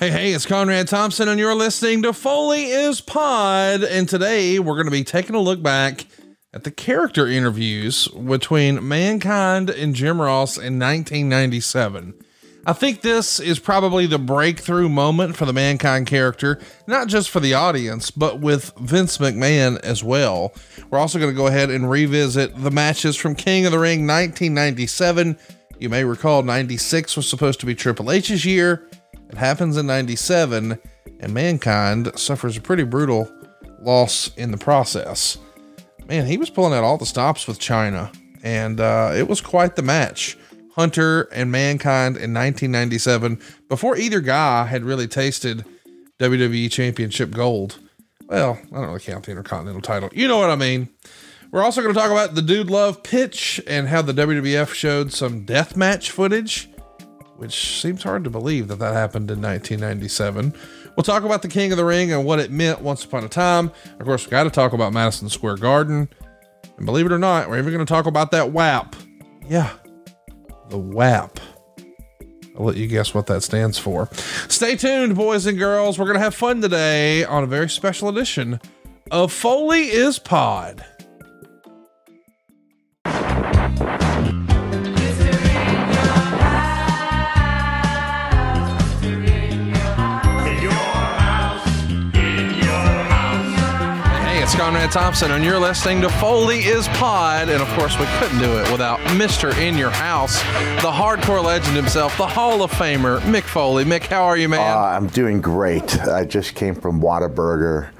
Hey, hey, it's Conrad Thompson, and you're listening to Foley is Pod. And today we're going to be taking a look back at the character interviews between Mankind and Jim Ross in 1997. I think this is probably the breakthrough moment for the Mankind character, not just for the audience, but with Vince McMahon as well. We're also going to go ahead and revisit the matches from King of the Ring 1997. You may recall 96 was supposed to be Triple H's year. It happens in 97, and Mankind suffers a pretty brutal loss in the process. Man, he was pulling out all the stops with Chyna, and uh, it was quite the match. Hunter and Mankind in 1997, before either guy had really tasted WWE Championship gold. Well, I don't really count the Intercontinental title. You know what I mean. We're also going to talk about the Dude Love pitch and how the WWF showed some death match footage which seems hard to believe that that happened in 1997. We'll talk about the King of the Ring and what it meant once upon a time. Of course, we got to talk about Madison Square Garden. And believe it or not, we're even going to talk about that WAP. Yeah, the WAP. I'll let you guess what that stands for. Stay tuned, boys and girls. We're going to have fun today on a very special edition of Foley is Pod. Conrad Thompson, and you're listening to Foley is Pod. And of course, we couldn't do it without Mr. In Your House, the hardcore legend himself, the Hall of Famer, Mick Foley. Mick, how are you, man? Uh, I'm doing great. I just came from Whataburger.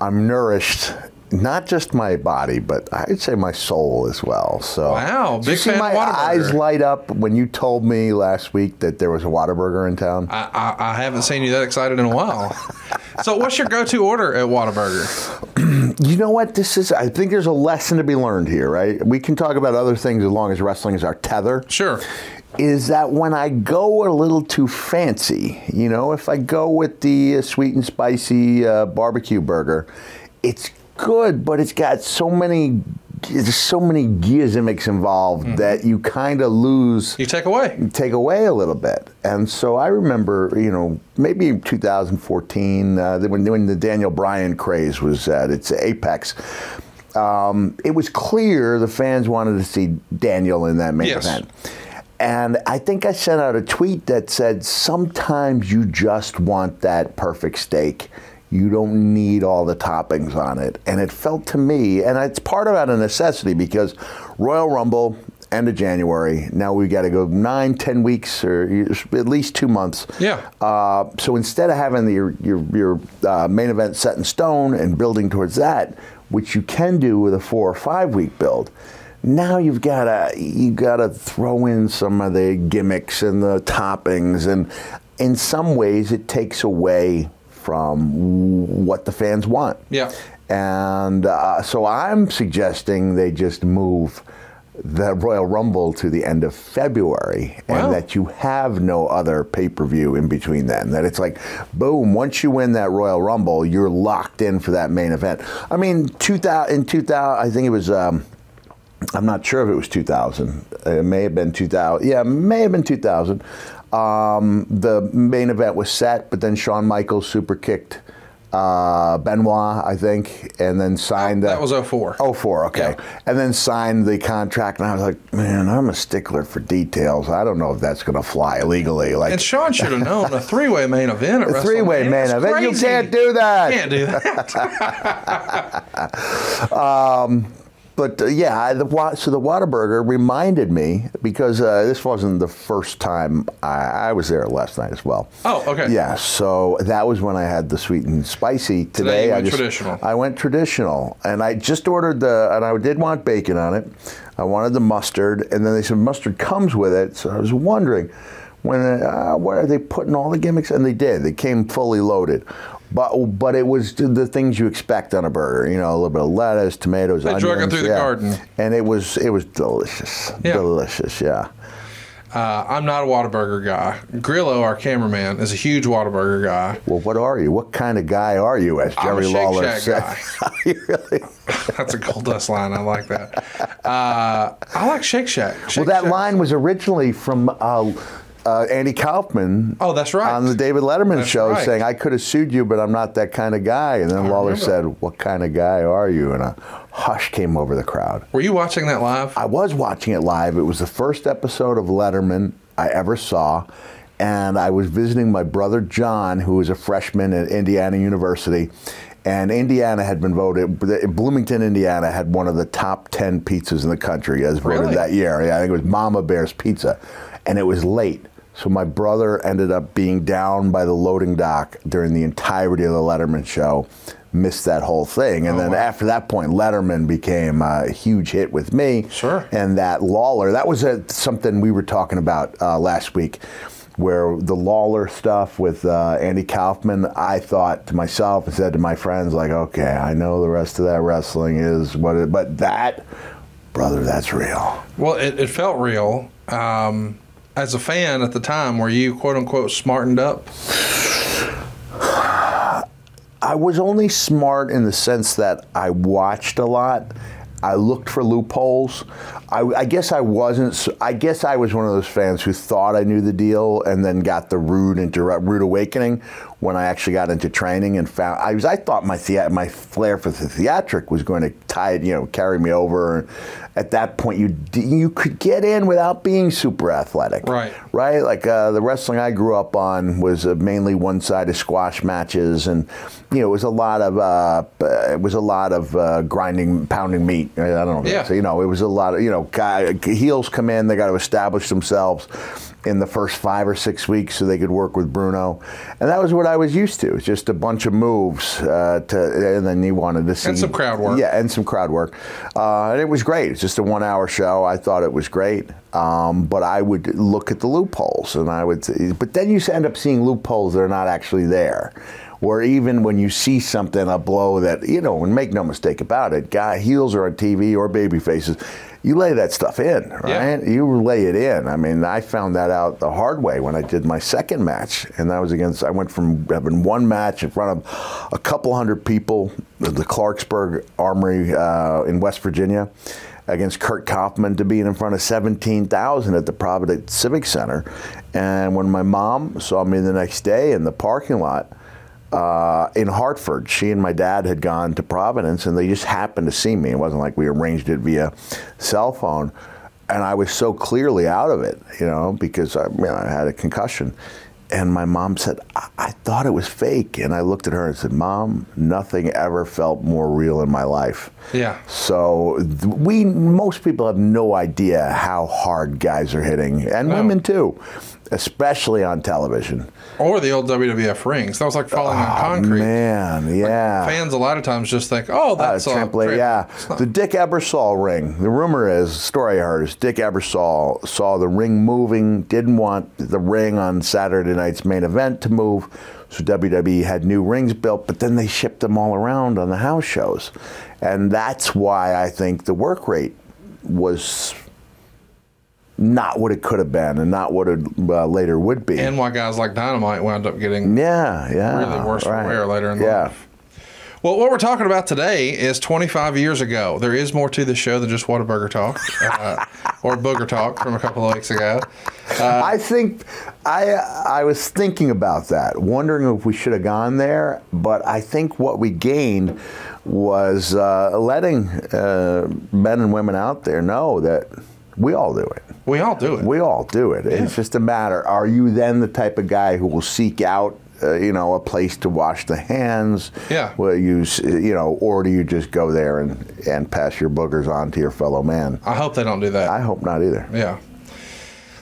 I'm nourished not just my body, but I'd say my soul as well. So wow, big you see fan my eyes light up when you told me last week that there was a Whataburger in town. I, I, I haven't seen you that excited in a while. so, what's your go-to order at Whataburger? you know what? This is. I think there's a lesson to be learned here, right? We can talk about other things as long as wrestling is our tether. Sure. Is that when I go a little too fancy, you know, if I go with the uh, sweet and spicy uh, barbecue burger, it's good, but it's got so many there's so many gimmicks involved mm-hmm. that you kind of lose. You take away. Take away a little bit. And so I remember, you know, maybe in 2014, uh, when, when the Daniel Bryan craze was at its apex. Um, it was clear the fans wanted to see Daniel in that main yes. event. And I think I sent out a tweet that said, sometimes you just want that perfect steak you don't need all the toppings on it. And it felt to me, and it's part of out of necessity because Royal Rumble, end of January. Now we got to go nine, ten weeks, or at least two months. Yeah. Uh, so instead of having the, your your, your uh, main event set in stone and building towards that, which you can do with a four or five week build, now you've got to you got to throw in some of the gimmicks and the toppings, and in some ways it takes away from what the fans want. Yeah. And uh, so I'm suggesting they just move the Royal Rumble to the end of February wow. and that you have no other pay per view in between then. That it's like, boom, once you win that Royal Rumble, you're locked in for that main event. I mean, 2000, in 2000, I think it was. Um, I'm not sure if it was 2000. It may have been 2000. Yeah, it may have been 2000. Um, the main event was set, but then Shawn Michaels super kicked uh, Benoit, I think, and then signed. That, that was 04. 04, okay. Yeah. And then signed the contract, and I was like, man, I'm a stickler for details. I don't know if that's going to fly legally. Like, and Shawn should have known a three-way main event. a three-way main event. Crazy. You can't do that. You Can't do that. um, but uh, yeah, the, so the Whataburger reminded me because uh, this wasn't the first time I, I, was there last night as well. Oh, okay. Yeah, so that was when I had the sweet and spicy. Today, Today I went just, traditional. I went traditional, and I just ordered the, and I did want bacon on it. I wanted the mustard, and then they said mustard comes with it. So I was wondering when uh, what are they putting all the gimmicks? And they did. They came fully loaded. But but it was the things you expect on a burger. You know, a little bit of lettuce, tomatoes, they onions. through the yeah. garden, and it was it was delicious. Yeah. Delicious, yeah. Uh, I'm not a Whataburger guy. Grillo, our cameraman, is a huge Whataburger guy. Well, what are you? What kind of guy are you, as Jerry I'm a Lawler Shake said? Shack guy. really? That's a gold dust line. I like that. Uh, I like Shake Shack. Shake well, that Shack. line was originally from uh, uh, Andy Kaufman. Oh, that's right. On the David Letterman That's show, right. saying I could have sued you, but I'm not that kind of guy. And then Lawler remember. said, "What kind of guy are you?" And a hush came over the crowd. Were you watching that live? I was watching it live. It was the first episode of Letterman I ever saw. And I was visiting my brother John, who was a freshman at Indiana University. And Indiana had been voted, Bloomington, Indiana had one of the top 10 pizzas in the country as voted Really? that year. Yeah, I think it was Mama Bear's Pizza. And it was late. So my brother ended up being down by the loading dock during the entirety of the Letterman show. Missed that whole thing. And Oh, then wow. after that point, Letterman became a huge hit with me Sure. and that Lawler. That was a, something we were talking about uh, last week, where the Lawler stuff with uh, Andy Kaufman. I thought to myself and said to my friends, like, okay, I know the rest of that wrestling is what, it, but that, brother, that's real. Well, it, it felt real. Um, as a fan at the time, were you quote unquote smartened up? I was only smart in the sense that I watched a lot. I looked for loopholes. I, I guess I wasn't. I guess I was one of those fans who thought I knew the deal and then got the rude rude awakening when I actually got into training and found. I was. I thought my thea- my flair for the theatric was going to tie you know, carry me over. At that point, you you could get in without being super athletic. Right. Right. Like uh, the wrestling I grew up on was uh, mainly one-sided squash matches, and you know, it was a lot of uh, it was a lot of uh, grinding, pounding meat. I don't know. Yeah. So, you know, it was a lot of you know, guy, heels come in, they got to establish themselves in the first five or six weeks so they could work with Bruno, and that was what I was used to. It's just a bunch of moves uh, to, and then you wanted to see And some crowd work. Yeah, and some crowd work, uh, and it was great. It's just a one-hour show. I thought it was great, um, but I would look at the loopholes, and I would. But then you end up seeing loopholes that are not actually there. Where even when you see something, a blow that you know, and make no mistake about it, guy heels are on TV or baby faces, you lay that stuff in, Yeah. right? You lay it in. I mean, I found that out the hard way when I did my second match, and that was against. I went from having one match in front of a couple hundred people, the Clarksburg Armory uh, in West Virginia, against Kurt Kaufman, to being in front of seventeen thousand at the Providence Civic Center. And when my mom saw me the next day in the parking lot uh, in Hartford. She and my dad had gone to Providence, and they just happened to see me. It wasn't like we arranged it via cell phone, and I was so clearly out of it, you know, because I, you know, I had a concussion. And my mom said, I-, "I thought it was fake," and I looked at her and said, "Mom, nothing ever felt more real in my life." Yeah. So th- we, most people have no idea how hard guys are hitting, and No. women too, especially on television. Or the old WWF rings. That was like falling on concrete. Oh, Man, yeah. Fans a lot of times just think, oh, Uh, that's a trampoline, yeah. The Dick Ebersol ring. The rumor is, story I heard is Dick Ebersol saw the ring moving, didn't want the ring on Saturday night's main event to move, so WWE had new rings built, but then they shipped them all around on the house shows. And that's why I think the work rate was not what it could have been and not what it uh, later would be. and why guys like Dynamite wound up getting yeah, yeah. really worse for right. wear later in yeah. life. Well, what we're talking about today is 25 years ago. There is more to the show than just Whataburger Talk uh, or Booger Talk from a couple of weeks ago. I think I I was thinking about that, wondering if we should have gone there. But I think what we gained was uh, letting uh, men and women out there know that we all do it. We all do it. We all do it. It's just a matter. Are you then the type of guy who will seek out? Uh, you know, a place to wash the hands. Yeah. Will you, you know, or do you just go there and, and pass your boogers on to your fellow man? I hope they don't do that. I hope not either. Yeah.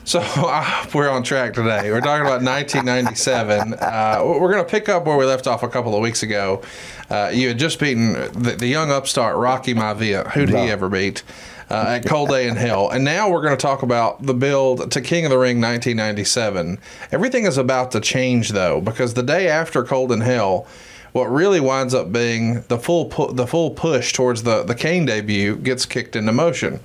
So uh, we're on track today. We're talking about 1997. Uh, we're going to pick up where we left off a couple of weeks ago. Uh, you had just beaten the, the young upstart Rocky Maivia. Who'd No. he ever beat? Uh, at Cold Day in Hell. And now we're going to talk about the build to King of the Ring 1997. Everything is about to change, though, because the day after Cold in Hell, what really winds up being the full pu- the full push towards the the Kane debut gets kicked into motion.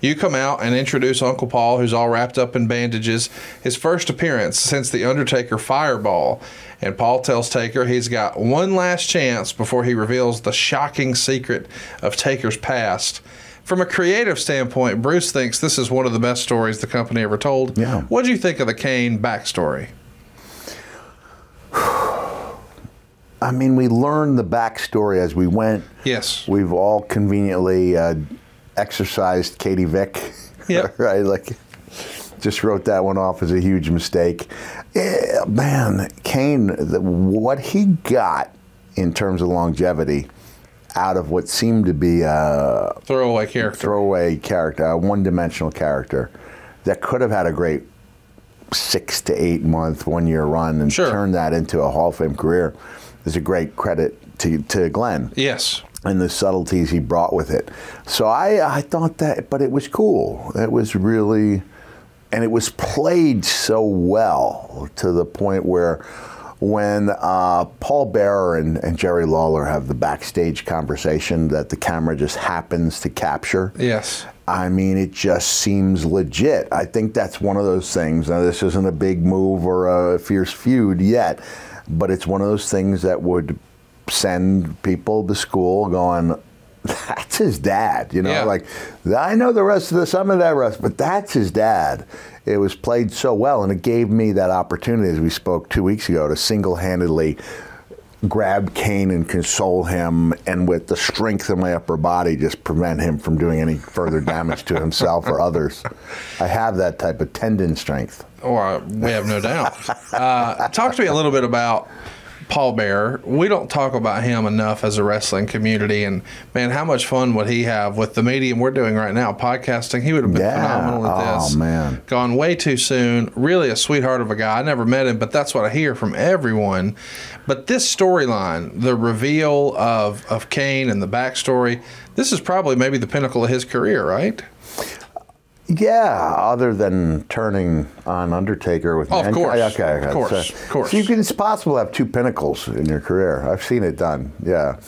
You come out and introduce Uncle Paul, who's all wrapped up in bandages, his first appearance since the Undertaker Fireball. And Paul tells Taker he's got one last chance before he reveals the shocking secret of Taker's past. From a creative standpoint, Bruce thinks this is one of the best stories the company ever told. Yeah. What do you think of the Kane backstory? I mean, we learned the backstory as we went. Yes. We've all conveniently uh, exercised Katie Vick. Yep. right? Like, just wrote that one off as a huge mistake. Eh, man, Kane, the, what he got in terms of longevity out of what seemed to be a Throwaway character. throwaway character, a one dimensional character that could have had a great six to eight month, one year run and Sure. turned that into a Hall of Fame career is a great credit to, to Glenn yes. and the subtleties he brought with it. So I, I thought that, but it was cool. It was really, and it was played so well to the point where when uh, Paul Bearer and, and Jerry Lawler have the backstage conversation that the camera just happens to capture. Yes. I mean, it just seems legit. I think that's one of those things. Now, this isn't a big move or a fierce feud yet, but it's one of those things that would send people to school going, that's his dad. You know, Yeah. like, I know the rest of the, some of that rest, but that's his dad. It was played so well, and it gave me that opportunity, as we spoke two weeks ago, to single handedly grab Kane and console him, and with the strength of my upper body, just prevent him from doing any further damage to himself or others. I have that type of tendon strength. Or we have no doubt. Uh, talk to me a little bit about Paul Bearer. We don't talk about him enough as a wrestling community. And man, how much fun would he have with the medium we're doing right now, podcasting? He would have been Yeah. phenomenal at this. Oh, this. man. Gone way too soon. Really a sweetheart of a guy. I never met him, but that's what I hear from everyone. But this storyline, the reveal of, of Kane and the backstory, this is probably maybe the pinnacle of his career, right? Yeah, other than turning on Undertaker with Oh, of course. Okay, okay. Of course, So, of course. so you can, it's possible to have two pinnacles in your career. I've seen it done. Yeah.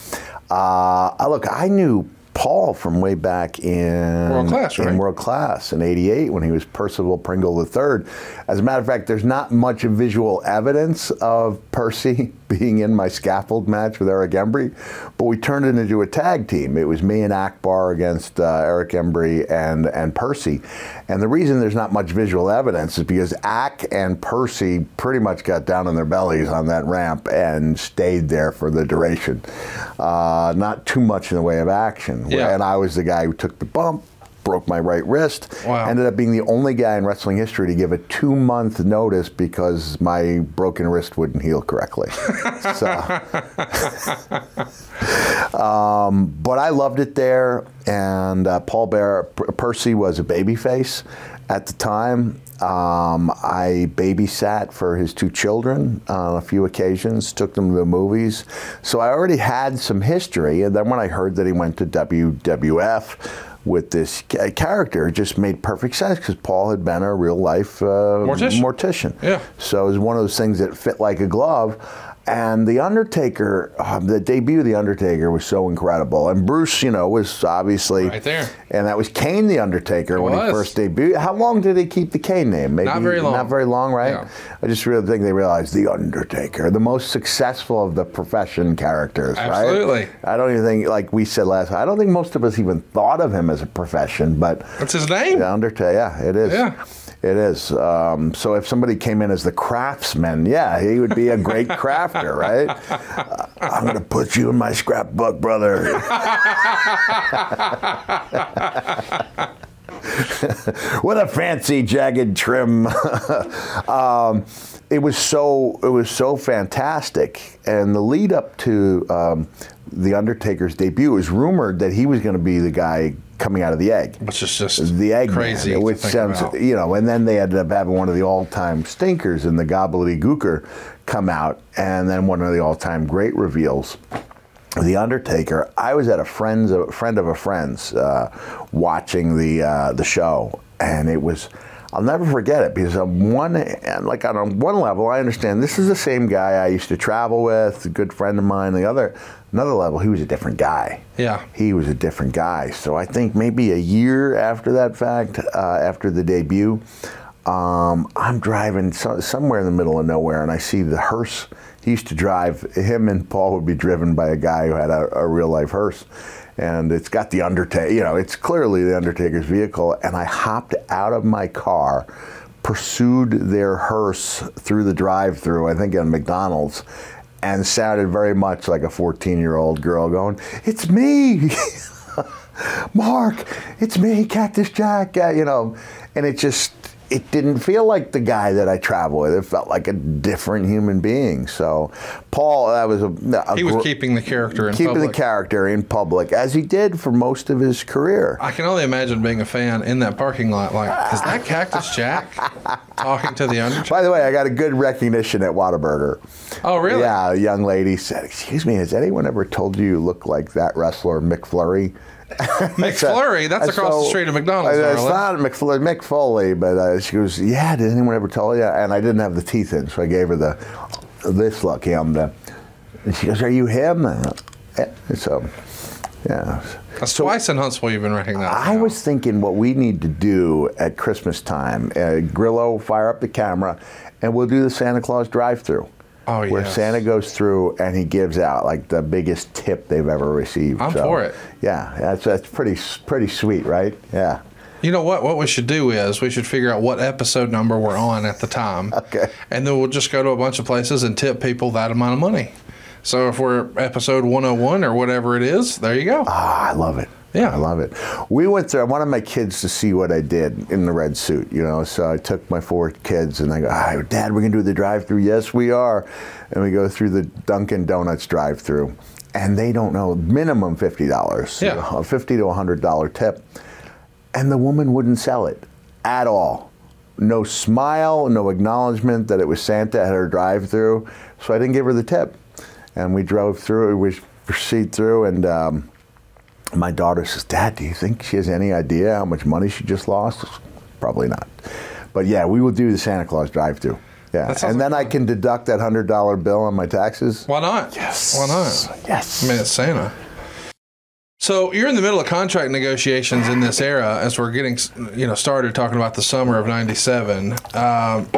Uh, look, I knew Paul from way back in World Class, right? in World Class in '88 when he was Percival Pringle III. As a matter of fact, there's not much visual evidence of Percy being in my scaffold match with Eric Embry, but we turned it into a tag team. It was me and Akbar against uh, Eric Embry and and Percy. And the reason there's not much visual evidence is because Ak and Percy pretty much got down on their bellies on that ramp and stayed there for the duration. Uh, not too much in the way of action. Yeah. And I was the guy who took the bump, broke my right wrist, Wow. ended up being the only guy in wrestling history to give a two month notice because my broken wrist wouldn't heal correctly. so, um, but I loved it there, and uh, Paul Bear P- Percy was a babyface at the time. Um, I babysat for his two children on a few occasions, took them to the movies. So I already had some history. And then when I heard that he went to WWF with this character, it just made perfect sense because Paul had been a real life uh, Mortician. mortician. Yeah. So it was one of those things that fit like a glove. And The Undertaker, uh, the debut of The Undertaker was so incredible. And Bruce, you know, was obviously. Right there. And that was Kane the Undertaker when was. he first debuted. How long did they keep the Kane name? Maybe Not very long. Not very long, right? Yeah. I just really think they realized The Undertaker, the most successful of the profession characters, Absolutely. right? I don't even think, like we said last I don't think most of us even thought of him as a profession, but That's his name. the Undertaker, yeah, it is. Yeah. It is. Um, so if somebody came in as the craftsman, yeah, he would be a great crafter, right? Uh, I'm going to put you in my scrapbook, brother. what a fancy jagged trim. um, it was so it was so fantastic, and the lead up to um, the Undertaker's debut was rumored that he was going to be the guy coming out of the egg Which is just the egg crazy. man, which sounds about. you know and then they ended up having one of the all-time stinkers in the gobbledygooker come out and then one of the all-time great reveals the Undertaker. I was at a friend's a friend of a friend's uh, watching the uh, the show, and it was. I'll never forget it because on one and like on one level, I understand this is the same guy I used to travel with, a good friend of mine. The other, another level, he was a different guy. Yeah. he was a different guy. So I think maybe a year after that fact, uh, after the debut, Um, I'm driving so, somewhere in the middle of nowhere, and I see the hearse. He used to drive. Him and Paul would be driven by a guy who had a, a real life hearse, and it's got the Undertaker. You know, it's clearly the Undertaker's vehicle. And I hopped out of my car, pursued their hearse through the drive-through. I think at McDonald's. And sounded very much like a 14 year old girl going, It's me! Mark, it's me, Cactus Jack. You know, and it just it didn't feel like the guy that I travel with. It felt like a different human being. So, Paul, that was a, a He was keeping the character in keeping public. the character in public as he did for most of his career. I can only imagine being a fan in that parking lot. Like, is that Cactus Jack talking to the Undertaker? By the way, I got a good recognition at Whataburger. Oh, really? Yeah, a young lady said, "Excuse me, has anyone ever told you you look like that wrestler Mick Flurry?" McFlurry, that's across the street of McDonald's. It's not McFlurry, Mick Foley, but uh, she goes, "Yeah, did anyone ever tell you?" And I didn't have the teeth in, so I gave her the this look. Him, the, and she goes, "Are you him?" Uh, yeah, So, yeah. That's twice in Huntsville you've been recognized. I now. was thinking what we need to do at Christmas time. Uh, Grillo, fire up the camera, and we'll do the Santa Claus drive-through. Oh, yeah. Where yes. Santa goes through and he gives out like the biggest tip they've ever received. I'm for it. Yeah, that's that's pretty pretty sweet, right? Yeah. You know what? What we should do is we should figure out what episode number we're on at the time. Okay. And then we'll just go to a bunch of places and tip people that amount of money. So if we're episode 101 or whatever it is, there you go. Ah, I love it. Yeah. I love it. We went there. I wanted my kids to see what I did in the red suit, you know. So I took my four kids and I go, ah, Dad, we're gonna do the drive-through. Yes, we are. And we go through the Dunkin' Donuts drive-through, and they don't know minimum fifty dollars. Yeah. a fifty to hundred dollar tip, and the woman wouldn't sell it at all. No smile, no acknowledgement that it was Santa at her drive-through. So I didn't give her the tip, and we drove through. We proceed through, and. Um, my daughter says, Dad, do you think she has any idea how much money she just lost? Probably not. But yeah, we will do the Santa Claus drive through. Yeah. And then like I can deduct that $100 bill on my taxes. Why not? Yes. Why not? Yes. I mean, it's Santa. So you're in the middle of contract negotiations in this era as we're getting, you know, started talking about the summer of '97. Um,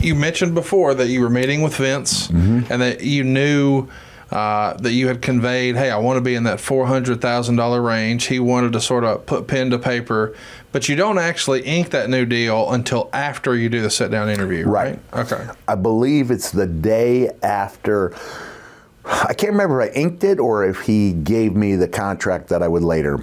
you mentioned before that you were meeting with Vince and that you knew uh, that you had conveyed, "Hey, I want to be in that four hundred thousand dollar range." He wanted to sort of put pen to paper, but you don't actually ink that new deal until after you do the sit down interview, right? Right. Okay. I believe it's the day after. I can't remember if I inked it or if he gave me the contract that I would later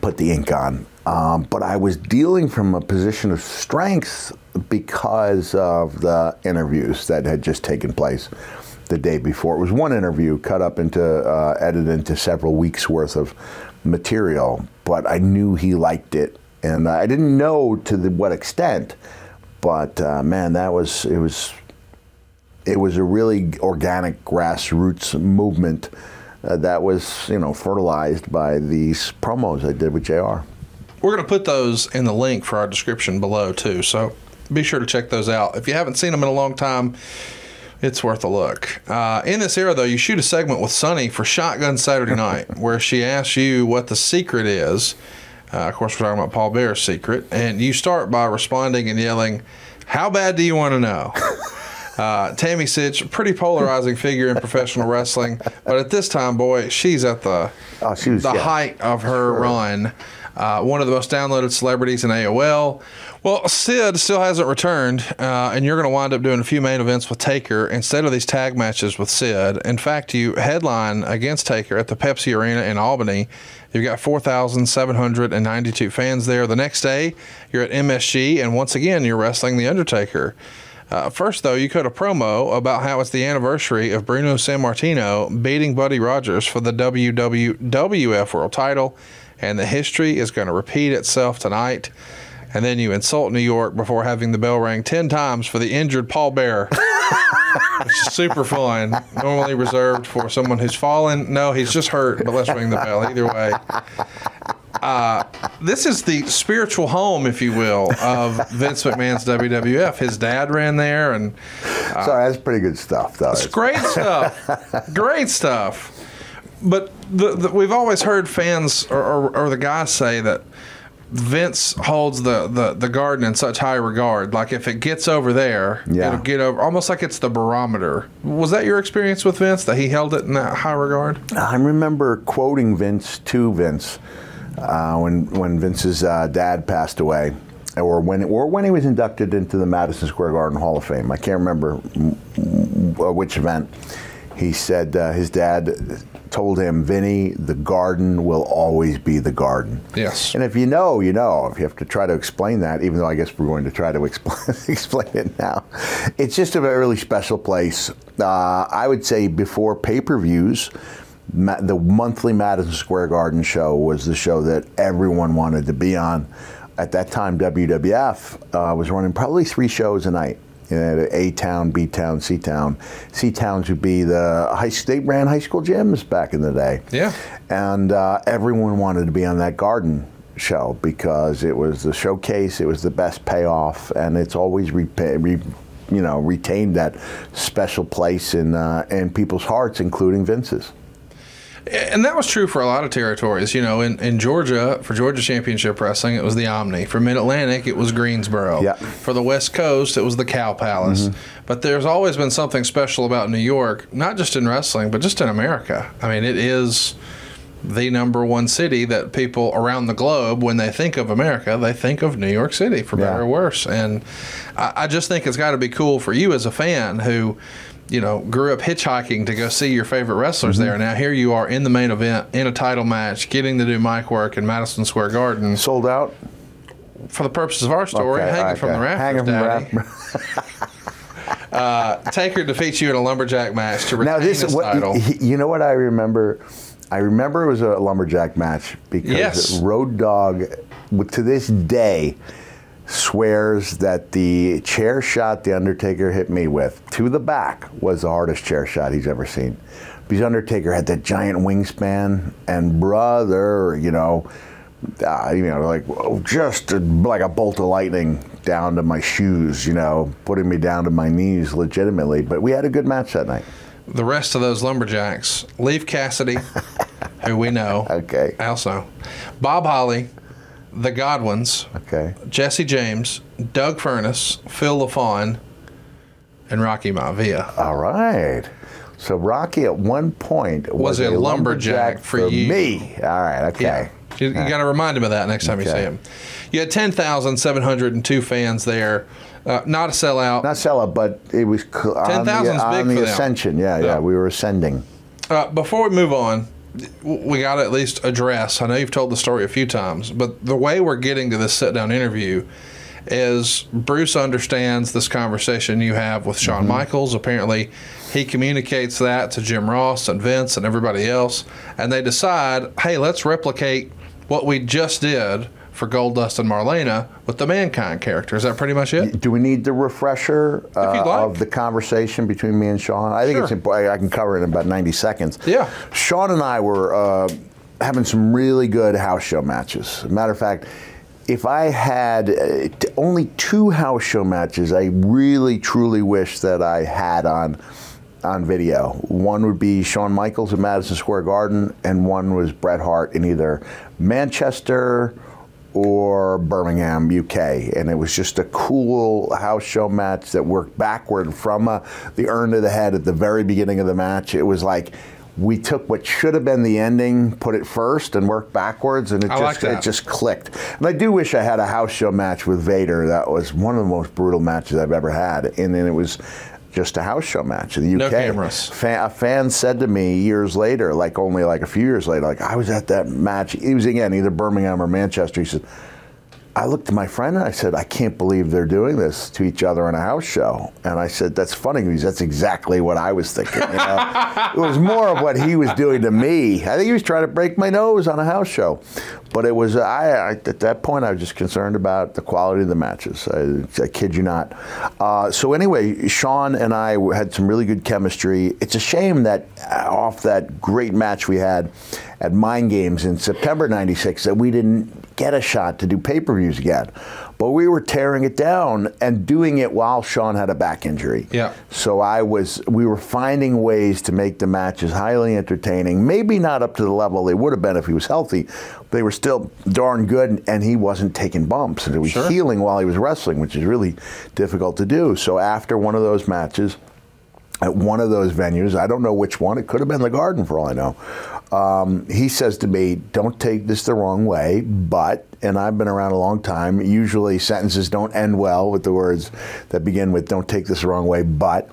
put the ink on. Um, but I was dealing from a position of strength because of the interviews that had just taken place the day before. It was one interview cut up into, uh, edited into several weeks worth of material, but I knew he liked it. And I didn't know to the, what extent, but uh, man, that was, it was, it was a really organic grassroots movement uh, that was, you know, fertilized by these promos I did with JR. We're going to put those in the link for our description below too. So be sure to check those out. If you haven't seen them in a long time, it's worth a look. Uh, in this era, though, you shoot a segment with Sunny for Shotgun Saturday Night, where she asks you what the secret is. Uh, of course, we're talking about Paul Bearer's secret, and you start by responding and yelling, "How bad do you want to know?" Uh, Tammy Sytch, pretty polarizing figure in professional wrestling, but at this time, boy, she's at the Oh, she was- the yeah. height of her run. Uh, one of the most downloaded celebrities in AOL. Well, Sid still hasn't returned, uh, and you're going to wind up doing a few main events with Taker instead of these tag matches with Sid. In fact, you headline against Taker at the Pepsi Arena in Albany. You've got 4,792 fans there. The next day, you're at MSG, and once again, you're wrestling The Undertaker. Uh, first, though, you cut a promo about how it's the anniversary of Bruno Sammartino beating Buddy Rogers for the WWF World title, and the history is going to repeat itself tonight. And then you insult New York before having the bell ring 10 times for the injured Paul Bearer, which super fun. Normally reserved for someone who's fallen. No, he's just hurt, but let's ring the bell. Either way. Uh, this is the spiritual home, if you will, of Vince McMahon's WWF. His dad ran there, and Sorry, that's pretty good stuff, though. it's great stuff. great stuff. But the, the, we've always heard fans or, or, or the guys say that Vince holds the, the, the garden in such high regard. Like if it gets over there, Yeah. it'll get over almost like it's the barometer. Was that your experience with Vince that he held it in that high regard? I remember quoting Vince to Vince uh, when when Vince's uh, dad passed away, or when or when he was inducted into the Madison Square Garden Hall of Fame. I can't remember mm, which event. He said uh, his dad told him, "Vinny, the garden will always be the garden." Yes. And if you know, you know. If you have to try to explain that, even though I guess we're going to try to explain, explain it now, it's just a really special place. Uh, I would say before pay-per-views, Ma- the monthly Madison Square Garden show was the show that everyone wanted to be on. At that time, WWF uh, was running probably three shows a night. You know, A Town, B Town, C Town. C Towns would be the high. They ran high school gyms back in the day Yeah. and uh, everyone wanted to be on that garden show because it was the showcase, it was the best payoff, and it's always repa- re, you know retained that special place in uh, in people's hearts, including Vince's. And that was true for a lot of territories. You know, in, in Georgia, for Georgia Championship Wrestling, it was the Omni. For Mid Atlantic, it was Greensboro. Yeah. For the West Coast, it was the Cow Palace. Mm-hmm. But there's always been something special about New York, not just in wrestling, but just in America. I mean, it is the number one city that people around the globe, when they think of America, they think of New York City, for better or worse. And I, I just think it's got to be cool for you as a fan who, you know, grew up hitchhiking to go see your favorite wrestlers Mm-hmm. there. Now here you are in the main event, in a title match, getting to do mic work in Madison Square Garden. Sold out. For the purposes of our story, Okay, hanging from the rafters, Hanging from the Daddy. rafters. Uh, Taker defeats you in a lumberjack match to retain Now this, his what, title. you know what I remember? I remember it was a lumberjack match because Yes. Road Dog, to this day, swears that the chair shot the Undertaker hit me with to the back was the hardest chair shot he's ever seen. Because Undertaker had that giant wingspan, and brother, you know, uh, you know, like oh, just a, like a bolt of lightning down to my shoes, you know, putting me down to my knees legitimately. But we had a good match that night. the rest of those lumberjacks, Leif Cassidy, who we know, Okay. also, Bob Holly, the Godwins, Okay. Jesse James, Doug Furnace, Phil LaFon, and Rocky Maivia. All right. So Rocky at one point was, Was a lumberjack for you. me. All right. Okay. Yeah. You, you got to remind him of that next time you see him. You had 10,702 fans there. Uh, not a sellout. Not sellout, but it was cl- on 10,000 is the, big on for the ascension. Yeah, yeah, Yeah. We were ascending. Uh, before we move on, we got to at least address. I know you've told the story a few times, but the way we're getting to this sit down interview is Bruce understands this conversation you have with Shawn mm-hmm. Michaels. Apparently, he communicates that to Jim Ross and Vince and everybody else, and they decide, hey, let's replicate what we just did for Goldust and Marlena with the Mankind character. Is that pretty much it? Do we need the refresher uh, like. of the conversation between me and Shawn? I think it's important. I can cover it in about 90 seconds. Yeah. Shawn and I were uh, having some really good house show matches. Matter of fact, if I had uh, t- only two house show matches, I really truly wish that I had on on video. One would be Shawn Michaels at Madison Square Garden, and one was Bret Hart in either Manchester or Birmingham, UK, and it was just a cool house show match that worked backward from uh, the urn to the head at the very beginning of the match. It was like we took what should have been the ending, put it first, and worked backwards, and it I just like it just clicked. And I do wish I had a house show match with Vader. That was one of the most brutal matches I've ever had, and then it was. Just a house show match in the UK. No cameras. Fan, a fan said to me years later, like only like a few years later, like I was at that match. He was again either Birmingham or Manchester. He said, I looked at my friend and I said, I can't believe they're doing this to each other in a house show. And I said, that's funny because that's exactly what I was thinking. You know? it was more of what he was doing to me. I think he was trying to break my nose on a house show. But it was, I, I at that point, I was just concerned about the quality of the matches. I, I kid you not. Uh, so anyway, Shawn and I had some really good chemistry. It's a shame that uh, off that great match we had at Mind Games in September 96 that we didn't get a shot to do pay-per-views again. But we were tearing it down and doing it while Shawn had a back injury. Yeah. So I was we were finding ways to make the matches highly entertaining. Maybe not up to the level they would have been if he was healthy. But they were still still darn good, and he wasn't taking bumps, and he was Sure. healing while he was wrestling, which is really difficult to do. So after one of those matches, at one of those venues, I don't know which one, it could have been the Garden for all I know. Um, he says to me, Don't take this the wrong way, but, and I've been around a long time, usually sentences don't end well with the words that begin with, Don't take this the wrong way, but.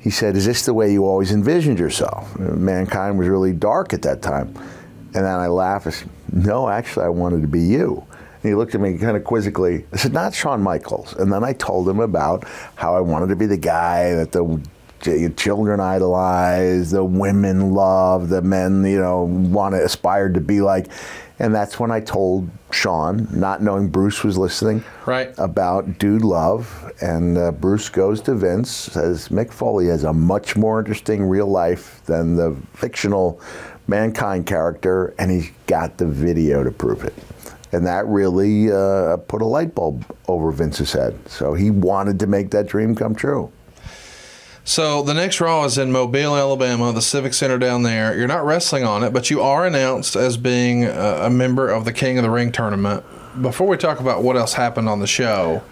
He said, Is this the way you always envisioned yourself? Mankind was really dark at that time. And then I laughed. I said, No, actually, I wanted to be you. And he looked at me kind of quizzically. I said, Not Shawn Michaels. And then I told him about how I wanted to be the guy that the children idolize, the women love, the men, you know, want to aspire to be like. And that's when I told Shawn, not knowing Bruce was listening, Right. about Dude Love. And uh, Bruce goes to Vince, says Mick Foley has a much more interesting real life than the fictional mankind character, and he's got the video to prove it. And that really uh, put a light bulb over Vince's head. So he wanted to make that dream come true. So the next Raw is in Mobile, Alabama, the Civic Center down there. You're not wrestling on it, but you are announced as being a, member of the King of the Ring tournament. Before we talk about what else happened on the show,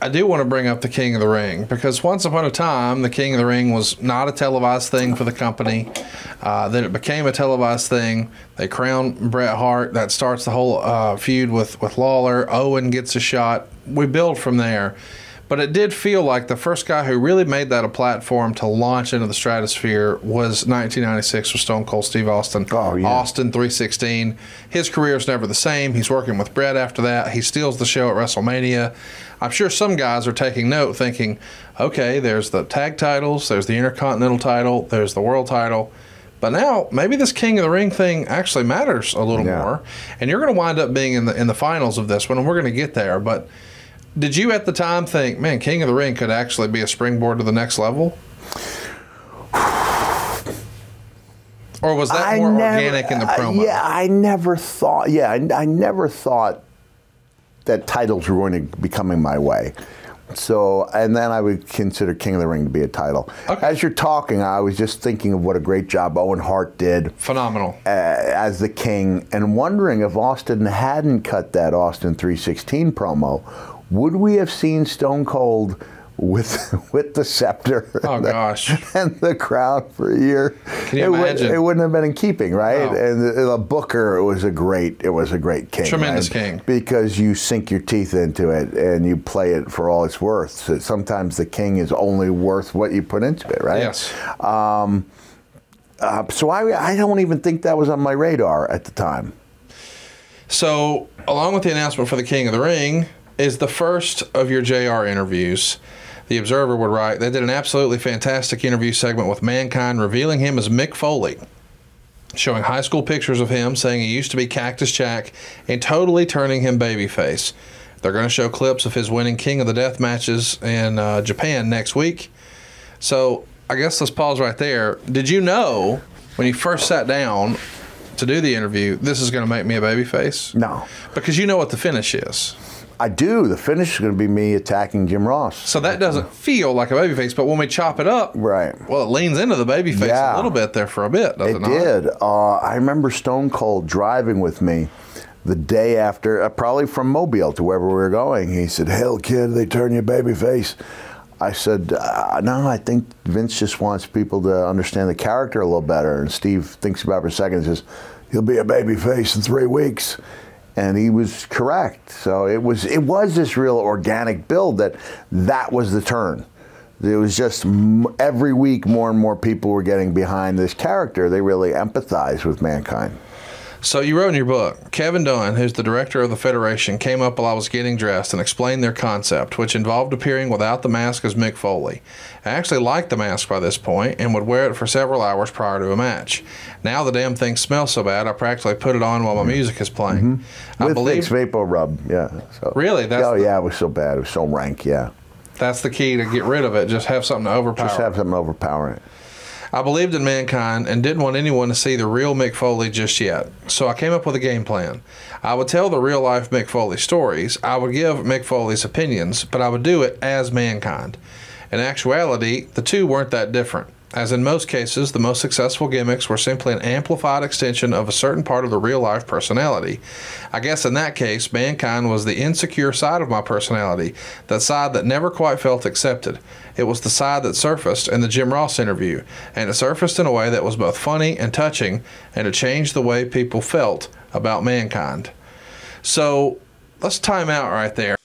I do want to bring up the King of the Ring because once upon a time, the King of the Ring was not a televised thing for the company. Uh, then it became a televised thing. They crown Bret Hart. That starts the whole uh, feud with, with Lawler. Owen gets a shot. We build from there. But it did feel like the first guy who really made that a platform to launch into the stratosphere was 1996 with Stone Cold Steve Austin. Oh, yeah. Austin 316. His career is never the same. He's working with Bret after that. He steals the show at WrestleMania. I'm sure some guys are taking note, thinking, okay, there's the tag titles, there's the Intercontinental title, there's the World title. But now maybe this King of the Ring thing actually matters a little Yeah. more, and you're going to wind up being in the in the finals of this one, and we're going to get there. But did you at the time think, man, King of the Ring could actually be a springboard to the next level? Or was that more organic in the I- promo? yeah, I never thought. Yeah, I, I never thought that titles were going to be coming my way. So, and then I would consider King of the Ring to be a title. Okay. As you're talking, I was just thinking of what a great job Owen Hart did Phenomenal. uh, as the king, and wondering if Austin hadn't cut that Austin 316 promo, would we have seen Stone Cold with with the scepter? Oh, and the- gosh. and the crowd for a year. Can you it, would- imagine? it wouldn't have been in keeping, right? No. And the, the Booker was a great. It was a great king. Tremendous right? king. Because you sink your teeth into it and you play it for all it's worth. So sometimes the king is only worth what you put into it, right? Yes. Uh, so I, I don't even think that was on my radar at the time. So, along with the announcement for the King of the Ring, is the first of your JR interviews. The Observer would write, they did an absolutely fantastic interview segment with Mankind, revealing him as Mick Foley, showing high school pictures of him, saying he used to be Cactus Jack, and totally turning him babyface. They're going to show clips of his winning King of the Death matches in uh, Japan next week. So, I guess let's pause right there. Did you know when you first sat down to do the interview, this is going to make me a babyface? No. Because you know what the finish is. I do. The finish is going to be me attacking Jim Ross. So that doesn't feel like a babyface, but when we chop it up, Right. well, it leans into the babyface Yeah. a little bit there for a bit, does it, It did. Uh, I remember Stone Cold driving with me the day after, uh, probably from Mobile to wherever we were going. He said, "Hell, kid, they turn you baby face." I said, uh, "No, I think Vince just wants people to understand the character a little better." And Steve thinks about it for a second and says, "He'll be a baby face in three weeks." And he was correct. So it was it was this real organic build that that was the turn. It was just every week more and more people were getting behind this character. They really empathized with mankind. So you wrote in your book, Kevin Dunn, who's the director of the Federation, came up while I was getting dressed and explained their concept, which involved appearing without the mask as Mick Foley. I actually liked the mask by this point and would wear it for several hours prior to a match. Now the damn thing smells so bad, I practically put it on while my music is playing. Mm-hmm. I With believe Vicks Vapor Rub, yeah. So, Really? That's oh the- yeah, it was so bad. It was so rank. Yeah, that's the key to get rid of it. Just have something to overpower. just have something overpowering it. I believed in mankind and didn't want anyone to see the real Mick Foley just yet. So I came up with a game plan. I would tell the real life Mick Foley stories. I would give Mick Foley's opinions, but I would do it as mankind. In actuality, the two weren't that different. as in most cases, the most successful gimmicks were simply an amplified extension of a certain part of the real life personality. I guess in that case, mankind was the insecure side of my personality, that side that never quite felt accepted. It was the side that surfaced in the Jim Ross interview, and it surfaced in a way that was both funny and touching, and it changed the way people felt about mankind. So let's time out right there.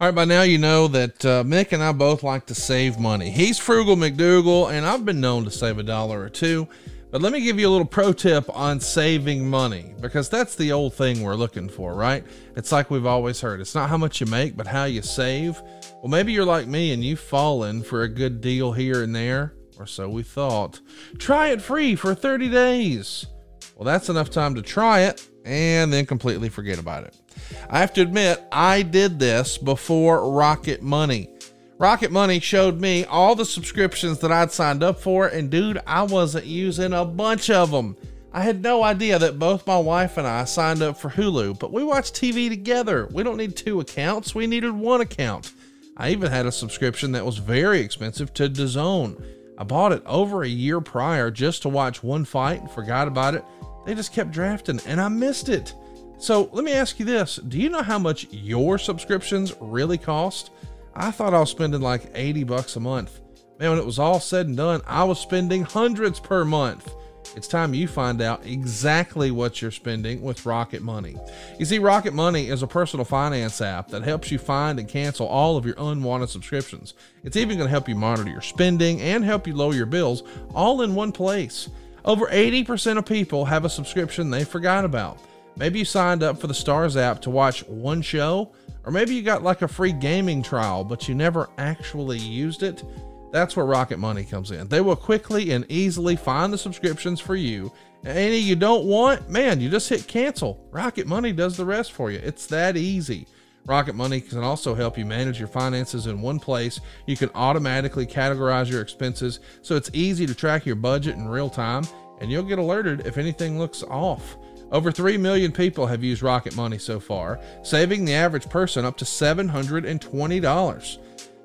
All right, by now you know that uh, Mick and I both like to save money. He's Frugal McDougal, and I've been known to save a dollar or two. But let me give you a little pro tip on saving money because that's the old thing we're looking for, right? It's like we've always heard it's not how much you make, but how you save. Well, maybe you're like me and you've fallen for a good deal here and there, or so we thought. Try it free for 30 days. Well, that's enough time to try it and then completely forget about it. I have to admit, I did this before Rocket Money. Rocket Money showed me all the subscriptions that I'd signed up for, and dude, I wasn't using a bunch of them. I had no idea that both my wife and I signed up for Hulu, but we watch TV together. We don't need two accounts, we needed one account. I even had a subscription that was very expensive to DAZN. I bought it over a year prior just to watch one fight and forgot about it. They just kept drafting, and I missed it. So let me ask you this Do you know how much your subscriptions really cost? I thought I was spending like 80 bucks a month. Man, when it was all said and done, I was spending hundreds per month. It's time you find out exactly what you're spending with Rocket Money. You see, Rocket Money is a personal finance app that helps you find and cancel all of your unwanted subscriptions. It's even going to help you monitor your spending and help you lower your bills all in one place. Over 80% of people have a subscription they forgot about. Maybe you signed up for the Starz app to watch one show, or maybe you got like a free gaming trial, but you never actually used it. That's where Rocket Money comes in. They will quickly and easily find the subscriptions for you. Any you don't want, man, you just hit cancel. Rocket Money does the rest for you. It's that easy. Rocket Money can also help you manage your finances in one place. You can automatically categorize your expenses so it's easy to track your budget in real time, and you'll get alerted if anything looks off. Over 3 million people have used Rocket Money so far, saving the average person up to $720.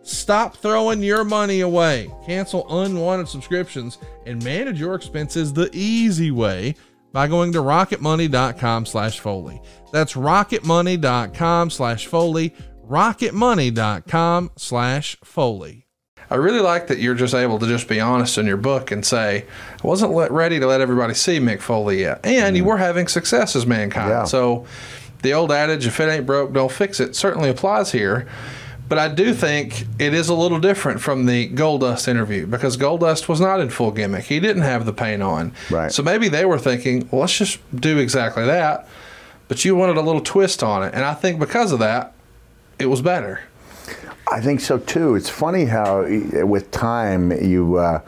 Stop throwing your money away. Cancel unwanted subscriptions and manage your expenses the easy way by going to rocketmoney.com slash Foley. That's rocketmoney.com slash Foley, rocketmoney.com slash Foley. I really like that you're just able to just be honest in your book and say, I wasn't let, ready to let everybody see Mick Foley yet. And mm. you were having success as mankind. Yeah. So the old adage, if it ain't broke, don't fix it, certainly applies here. But I do think it is a little different from the Goldust interview because Goldust was not in full gimmick. He didn't have the paint on. Right. So maybe they were thinking, well, let's just do exactly that. But you wanted a little twist on it. And I think because of that, it was better. I think so too. It's funny how with time you uh,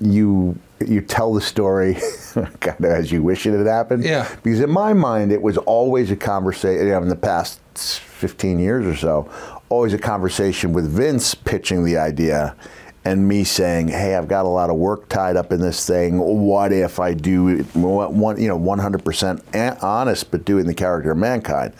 you you tell the story kind of as you wish it had happened. Yeah. Because in my mind, it was always a conversation. You know, in the past 15 years or so, always a conversation with Vince pitching the idea and me saying, "Hey, I've got a lot of work tied up in this thing. What if I do one, you know, 100% honest, but doing the character of mankind?"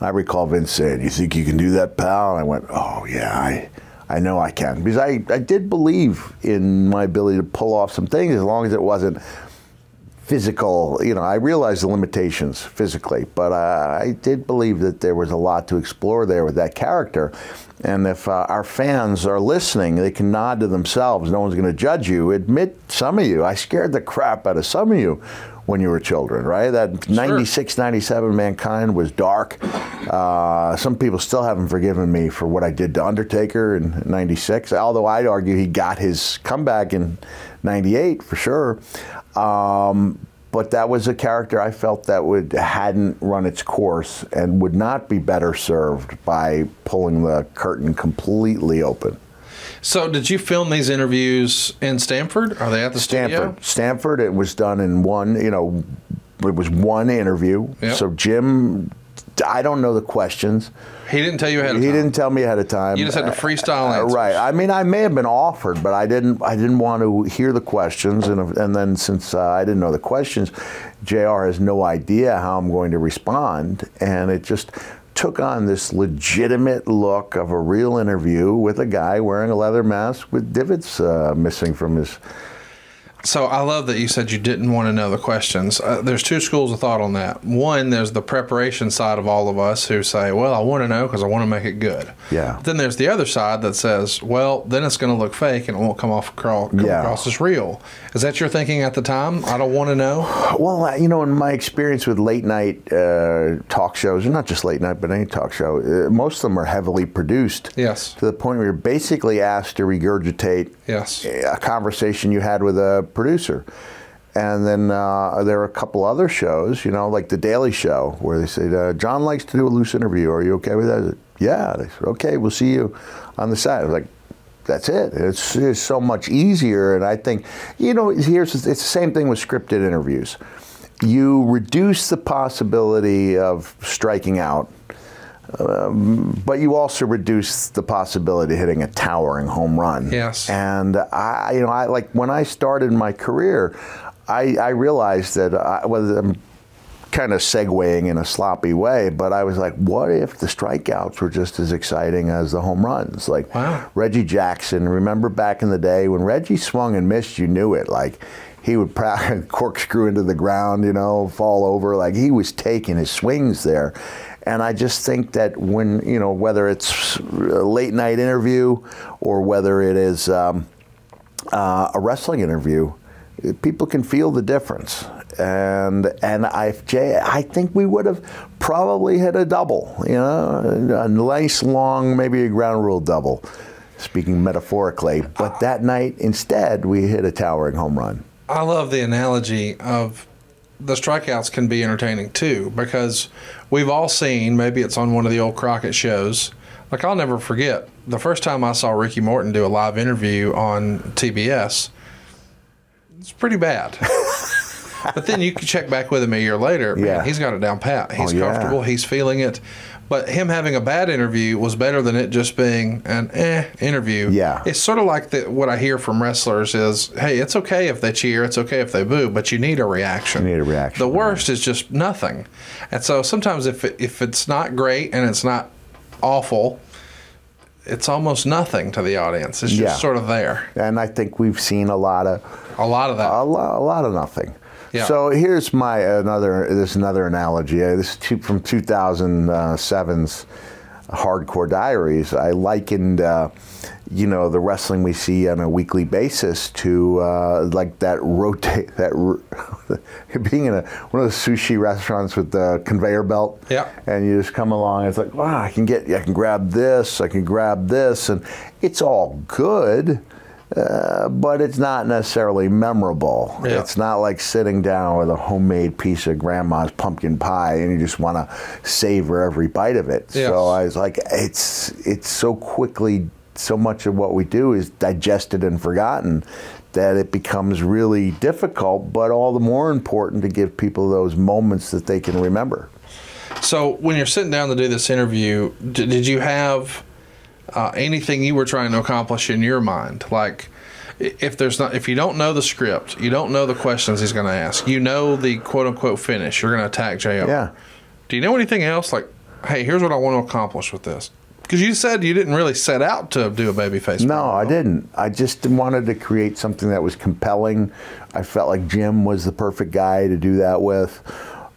I recall Vince saying, "You think you can do that, pal?" And I went, "Oh yeah, I, I know I can," because I, I did believe in my ability to pull off some things as long as it wasn't physical. You know, I realized the limitations physically, but uh, I did believe that there was a lot to explore there with that character. And if uh, our fans are listening, they can nod to themselves. No one's going to judge you. Admit some of you. I scared the crap out of some of you when you were children, right? That sure. 96, 97 Mankind was dark. Uh, some people still haven't forgiven me for what I did to Undertaker in 96, although I'd argue he got his comeback in 98 for sure. Um, but that was a character I felt that would hadn't run its course and would not be better served by pulling the curtain completely open. So, did you film these interviews in Stanford? Are they at the Stanford? Studio? Stamford. It was done in one. You know, it was one interview. Yep. So Jim, I don't know the questions. He didn't tell you ahead of he time. He didn't tell me ahead of time. You just had to freestyle uh, answers. Right. I mean, I may have been offered, but I didn't. I didn't want to hear the questions, and and then since uh, I didn't know the questions, Jr. has no idea how I'm going to respond, and it just took on this legitimate look of a real interview with a guy wearing a leather mask with divots uh, missing from his So I love that you said you didn't want to know the questions. Uh, there's two schools of thought on that. One, there's the preparation side of all of us who say, "Well, I want to know because I want to make it good." Yeah. Then there's the other side that says, "Well, then it's going to look fake and it won't come off across, come Yeah. across as real." Is that your thinking at the time? I don't want to know. Well, you know, in my experience with late night uh, talk shows, or not just late night, but any talk show, uh, most of them are heavily produced. Yes. To the point where you're basically asked to regurgitate Yes. a conversation you had with a producer. And then uh, there are a couple other shows, you know, like The Daily Show, where they say, uh, Jon likes to do a loose interview. Are you okay with that? Said, yeah. They said, okay, we'll see you on the side. I was like, that's it. It's, it's so much easier. And I think, you know, here's it's the same thing with scripted interviews. You reduce the possibility of striking out um, but you also reduce the possibility of hitting a towering home run. Yes. And I, you know, I like when I started my career, I, I realized that I, was. Kind of segueing in a sloppy way, but I was like, what if the strikeouts were just as exciting as the home runs? Like Wow. Reggie Jackson. Remember back in the day when Reggie swung and missed, you knew it. Like he would corkscrew into the ground, you know, fall over. Like he was taking his swings there. And I just think that when, you know, whether it's a late night interview or whether it is um, uh, a wrestling interview, people can feel the difference. And and I, I think we would have probably hit a double, you know, a nice long, maybe a ground rule double, speaking metaphorically. But that night, instead, we hit a towering home run. I love the analogy of the strikeouts can be entertaining too because we've all seen maybe it's on one of the old Crockett shows. Like I'll never forget the first time I saw Ricky Morton do a live interview on TBS. It's pretty bad. but then you can check back with him a year later. Man, Yeah. he's got it down pat. He's Oh, yeah. comfortable. He's feeling it. But him having a bad interview was better than it just being an eh interview. Yeah. It's sort of like the, what I hear from wrestlers is, hey, it's okay if they cheer, it's okay if they boo, but you need a reaction. You need a reaction, The worst is just nothing. And so sometimes if it, if it's not great and it's not awful, it's almost nothing to the audience. It's just Yeah. sort of there. And I think we've seen a lot of A lot of that. a lot, a lot of nothing. Yeah. So here's my another. This is another analogy. Uh, This is two, from 2007's Hardcore Diaries. I likened, uh, you know, the wrestling we see on a weekly basis to uh, like that rotate that being in a one of the sushi restaurants with the conveyor belt. Yeah. And you just come along. It's like, wow, I can get, I can grab this, I can grab this, and it's all good. Uh, but it's not necessarily memorable. Yeah. It's not like sitting down with a homemade piece of grandma's pumpkin pie and you just want to savor every bite of it. So I was like, it's it's so quickly. So much of what we do is digested and forgotten that it becomes really difficult, but all the more important to give people those moments that they can remember. So when you're sitting down to do this interview, did you have uh, anything you were trying to accomplish in your mind? Like, if there's not, if you don't know the script, you don't know the questions he's going to ask, you know the quote unquote finish, you're going to attack JR. Yeah. Do you know anything else? Like, hey, here's what I want to accomplish with this. Because you said you didn't really set out to do a babyface. No, promo. I didn't. I just wanted to create something that was compelling. I felt like Jim was the perfect guy to do that with.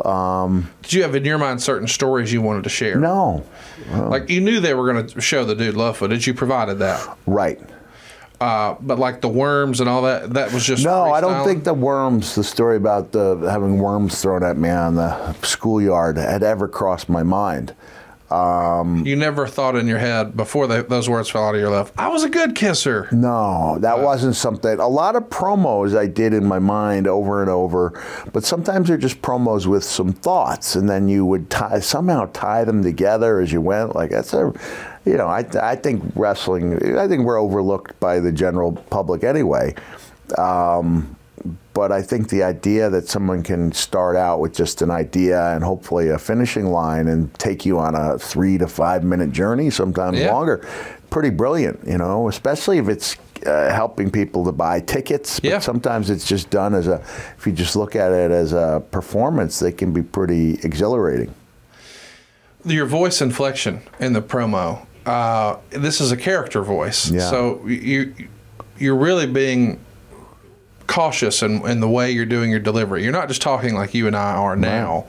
Um, Did you have in your mind certain stories you wanted to share? no, Like you knew they were going to show the dude love footage. You provided that. right. Uh, but like the worms and all that, that was just No, I don't think the worms, the story about the, having worms thrown at me on the schoolyard had ever crossed my mind. You never thought in your head before they, those words fell out of your mouth. I was a good kisser. No, that wasn't something. A lot of promos I did in my mind over and over, but sometimes they're just promos with some thoughts, and then you would tie, somehow tie them together as you went. Like that's a, you know, I, I think wrestling. I think we're overlooked by the general public anyway. Um, but I think the idea that someone can start out with just an idea and hopefully a finishing line and take you on a three to five minute journey, sometimes Yeah. longer, pretty brilliant, you know, especially if it's uh, helping people to buy tickets. But Yeah. sometimes it's just done as a, if you just look at it as a performance, they can be pretty exhilarating. Your voice inflection in the promo. Uh, this is a character voice, Yeah. so you you're really being cautious in, in the way you're doing your delivery. You're not just talking like you and I are now.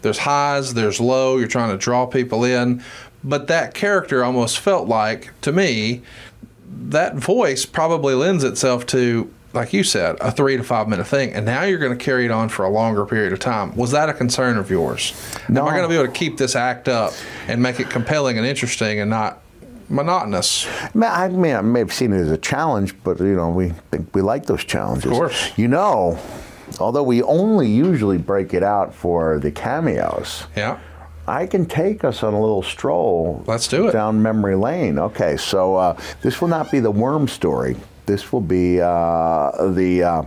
There's highs, there's low. You're trying to draw people in, but that character almost felt like to me that voice probably lends itself to like you said, a three to five minute thing, and now you're going to carry it on for a longer period of time. Was that a concern of yours? No. Am I going to be able to keep this act up and make it compelling and interesting and not monotonous? I mean, I may have seen it as a challenge, but you know, we think we like those challenges. Of course. You know, although we only usually break it out for the cameos. Yeah. I can take us on a little stroll. Let's do it. Down memory lane. Okay, so uh, this will not be the worm story. This will be uh, the. Uh,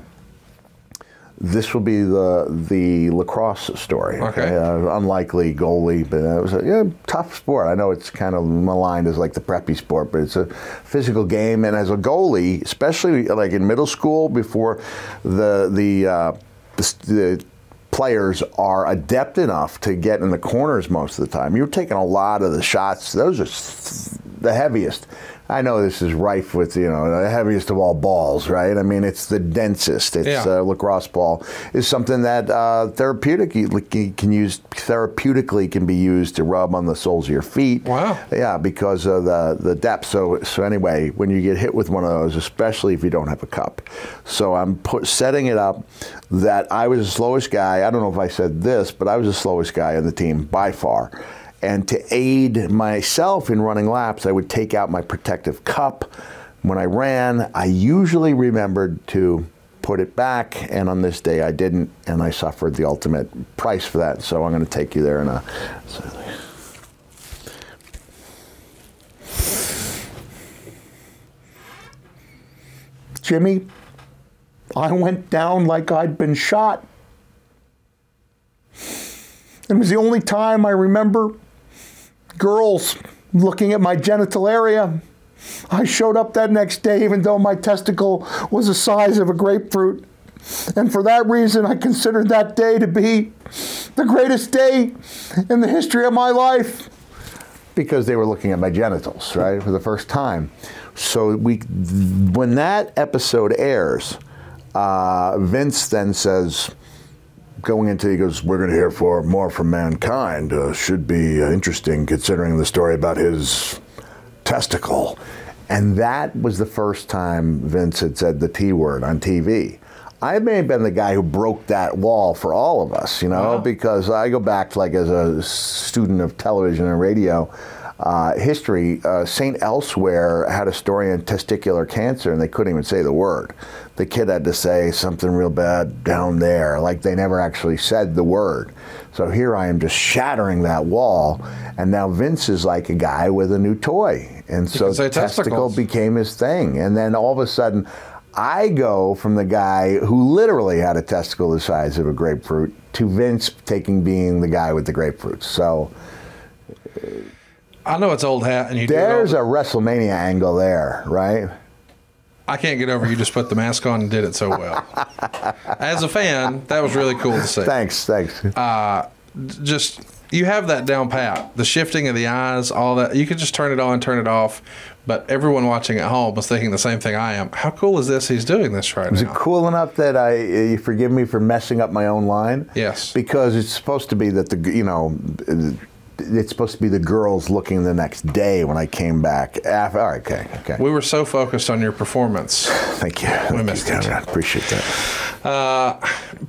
this will be the the lacrosse story. Okay. Uh, unlikely goalie, but it was a yeah, tough sport. I know it's kind of maligned as like the preppy sport, but it's a physical game. And as a goalie, especially like in middle school, before the the uh, the, the players are adept enough to get in the corners most of the time. You're taking a lot of the shots. Those are the heaviest. I know this is rife with you know the heaviest of all balls, right? I mean, it's the densest. It's Yeah. uh, lacrosse ball is something that uh, therapeutically can use therapeutically can be used to rub on the soles of your feet. Wow. Yeah, because of the the depth. So so anyway, when you get hit with one of those, especially if you don't have a cup, so I'm put, setting it up that I was the slowest guy. I don't know if I said this, but I was the slowest guy on the team by far. And to aid myself in running laps, I would take out my protective cup. When I ran, I usually remembered to put it back, and on this day I didn't, and I suffered the ultimate price for that. So I'm going to take you there in a. Jimmy, I went down like I'd been shot. It was the only time I remember girls looking at my genital area. I showed up that next day, even though my testicle was the size of a grapefruit. And for that reason, I considered that day to be the greatest day in the history of my life. Because they were looking at my genitals, right, for the first time. So we, when that episode airs, uh, Vince then says, going into he goes we're going to hear for more from mankind uh, should be uh, interesting considering the story about his testicle and that was the first time vince had said the t word on tv i may have been the guy who broke that wall for all of us you know Wow. because i go back like as a student of television and radio uh, history, uh, St. Elsewhere had a story on testicular cancer and they couldn't even say the word. The kid had to say something real bad down there, like they never actually said the word. So here I am just shattering that wall, and now Vince is like a guy with a new toy. And so testicle testicles. became his thing. And then all of a sudden, I go from the guy who literally had a testicle the size of a grapefruit to Vince taking being the guy with the grapefruits. So I know it's old hat, and you do there's the- a WrestleMania angle there, right? I can't get over you just put the mask on and did it so well. As a fan, that was really cool to see. Thanks, thanks. Uh, Just you have that down pat. The shifting of the eyes, all that. You could just turn it on, turn it off. But everyone watching at home was thinking the same thing I am. How cool is this? He's doing this right now? Is it cool enough that I you forgive me for messing up my own line? Yes. Because it's supposed to be that the you know it's supposed to be the girls looking the next day when I came back. After, all right, okay, okay. We were so focused on your performance. Thank you. Thank you, missed it. Conrad. Appreciate that. Uh,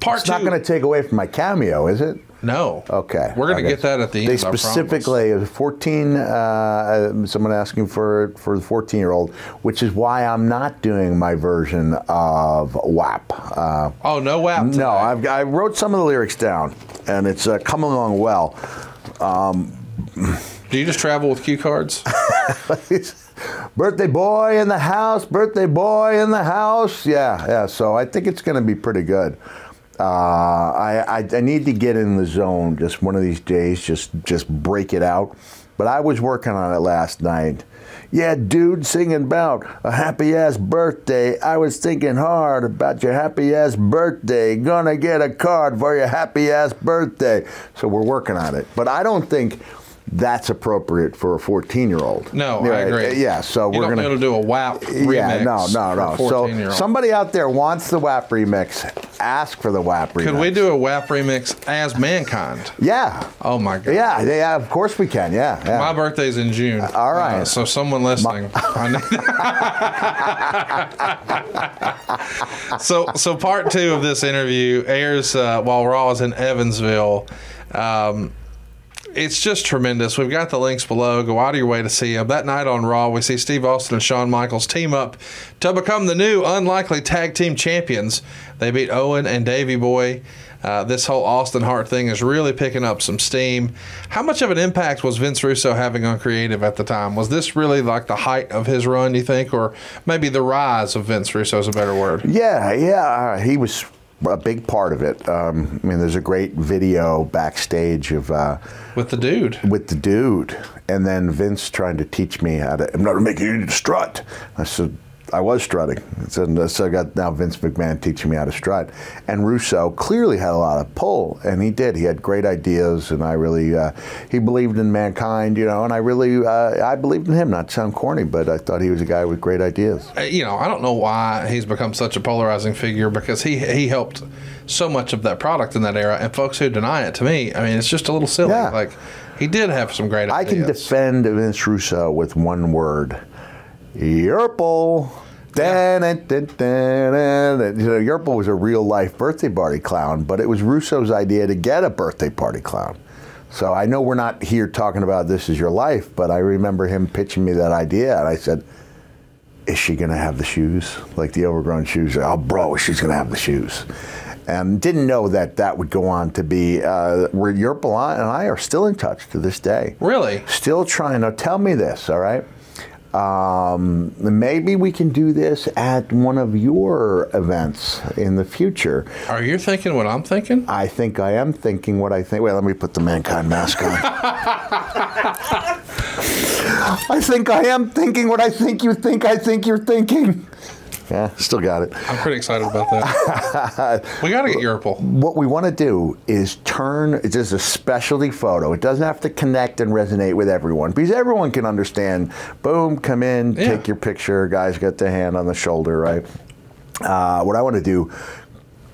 part It's two. not going to take away from my cameo, is it? no. Okay. We're going to get that at the end. They I specifically, 14, uh, uh, someone asking for, for the 14 year old, which is why I'm not doing my version of WAP. Uh, Oh no, WAP. no. I've, I wrote some of the lyrics down, and it's uh, come along well. Do you just travel with cue cards? birthday boy in the house, birthday boy in the house. Yeah, yeah. So I think it's going to be pretty good. Uh, I, I I need to get in the zone just one of these days, just just break it out. But I was working on it last night. Yeah, dude, singing about a happy ass birthday. I was thinking hard about your happy ass birthday. Gonna get a card for your happy ass birthday. So we're working on it. But I don't think that's appropriate for a 14 year old. No, I agree. Yeah, so you we're able to do a WAP remix. Yeah, no, no, no. So somebody out there wants the WAP remix. Ask for the WAP remix. Could we do a WAP remix as Mankind? Yeah. Oh my God. Yeah, yeah, of course we can. Yeah. yeah. My birthday's in June. all right. Uh, so someone listening. Know- so so part two of this interview airs uh, while Raw is in Evansville. Um, it's just tremendous. We've got the links below. Go out of your way to see them. That night on Raw, we see Steve Austin and Shawn Michaels team up to become the new unlikely tag team champions. They beat Owen and Davey Boy. Uh, this whole Austin Hart thing is really picking up some steam. How much of an impact was Vince Russo having on creative at the time? Was this really like the height of his run, you think? Or maybe the rise of Vince Russo is a better word? Yeah, yeah, uh, he was a big part of it. Um, I mean, there's a great video backstage of uh, With the dude. with the dude, and then Vince trying to teach me how to. I'm not making you strut. I said. I was strutting. So, so I got now Vince McMahon teaching me how to strut. And Russo clearly had a lot of pull, and he did. He had great ideas, and I really, uh, he believed in mankind, you know, and I really, uh, I believed in him. Not to sound corny, but I thought he was a guy with great ideas. Uh, you know, I don't know why he's become such a polarizing figure because he he helped so much of that product in that era, and folks who deny it, to me, I mean, it's just a little silly. Yeah. Like he did have some great I can defend Vince Russo with one word: Yurple. Know, Yurple was a real life birthday party clown, but it was Russo's idea to get a birthday party clown. So I know we're not here talking about this is your life, but I remember him pitching me that idea, and I said, "Is she going to have the shoes, like the overgrown shoes?" Oh, bro, she's going to have the shoes. And didn't know that that would go on to be uh, where Yurple and I are still in touch to this day really. still trying to tell me this all right um, maybe we can do this at one of your events in the future. Are you thinking what I'm thinking? i think i am thinking what i think. Wait let me put the mankind mask on. I think i am thinking what i think you think i think you're thinking yeah still got it I'm pretty excited about that. we got to get Yurple. what we want to do is turn it's just a specialty photo. It doesn't have to connect and resonate with everyone because everyone can understand. Boom, come in, Yeah. take your picture. Guys got the hand on the shoulder, right? Uh, what I want to do,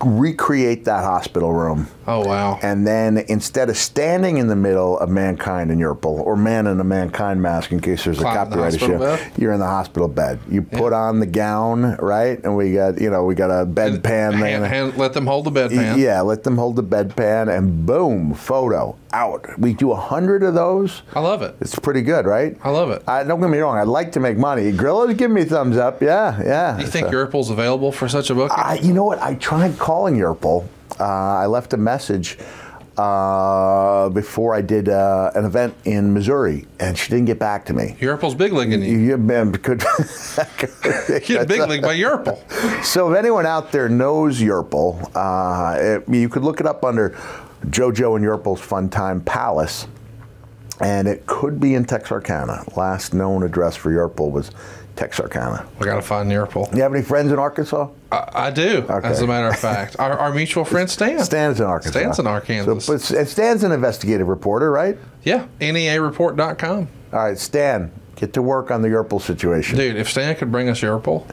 recreate that hospital room. Oh wow. And then instead of standing in the middle of mankind and Yurple, or man in a mankind mask in case there's a copyright issue, bed? you're in the hospital bed. You put on the gown, right? And we got, you know, we got a bedpan Hand, hand, let them hold the bedpan. Yeah, let them hold the bedpan and boom, photo out. We do a hundred of those. I love it. It's pretty good, right? I love it. I, don't get me wrong. I'd like to make money. Grillos, give me a thumbs up. Yeah, yeah. You think So- available for such a booking? I, you know what? I tried calling Yurple. Uh, I left a message uh, before I did uh, an event in Missouri, and she didn't get back to me. Yurple's big leaguing you. You man, could Get big league by Yurple. So if anyone out there knows Yurple, uh, it- you could look it up under JoJo and Yurple's Fun Time Palace, and it could be in Texarkana. Last known address for Yurple was Texarkana. We got to find Yurple. You have any friends in Arkansas? I, I do, as a matter of fact. Our, our mutual friend Stan. Stan's in Arkansas. Stan's in Arkansas. So, but Stan's an investigative reporter, right? Yeah, NEAreport.com. All right, Stan, get to work on the Yurple situation. Dude, if Stan could bring us Yurple,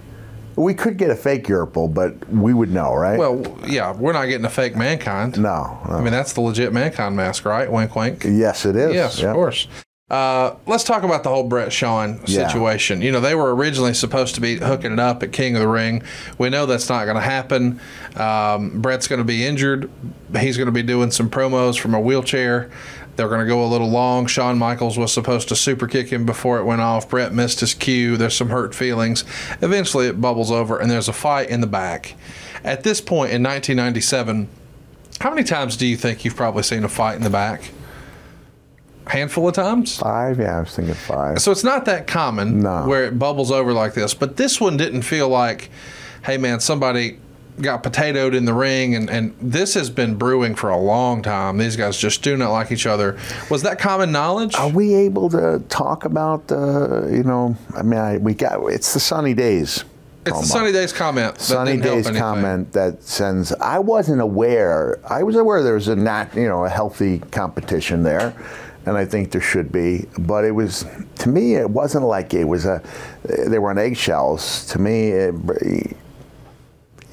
We could get a fake Yurple, but we would know, right? well, yeah, we're not getting a fake mankind. no. no. I mean, that's the legit mankind mask, right? Wink, wink. yes, it is. Yes, Yeah. of course. Uh, let's talk about the whole Bret Shawn Yeah. situation. You know, they were originally supposed to be hooking it up at King of the Ring. We know that's not going to happen. Um, Bret's going to be injured. He's going to be doing some promos from a wheelchair. They're going to go a little long. Shawn Michaels was supposed to super kick him before it went off. Bret missed his cue. There's some hurt feelings. Eventually, it bubbles over, and there's a fight in the back. At this point in 1997, how many times do you think you've probably seen a fight in the back? Handful of times. Five? Yeah, I was thinking five. So it's not that common No. where it bubbles over like this. But this one didn't feel like, hey man, somebody got potatoed in the ring, and, and this has been brewing for a long time. These guys just do not like each other. Was that common knowledge? Are we able to talk about the, you know, I mean, I, we got, it's the sunny days. it's the Sunny Days comment. Sunny Days comment that sends. I wasn't aware. I was aware there was a nat, you know, a healthy competition there, and I think there should be. But it was to me, it wasn't like it was a. They were on eggshells. To me, it,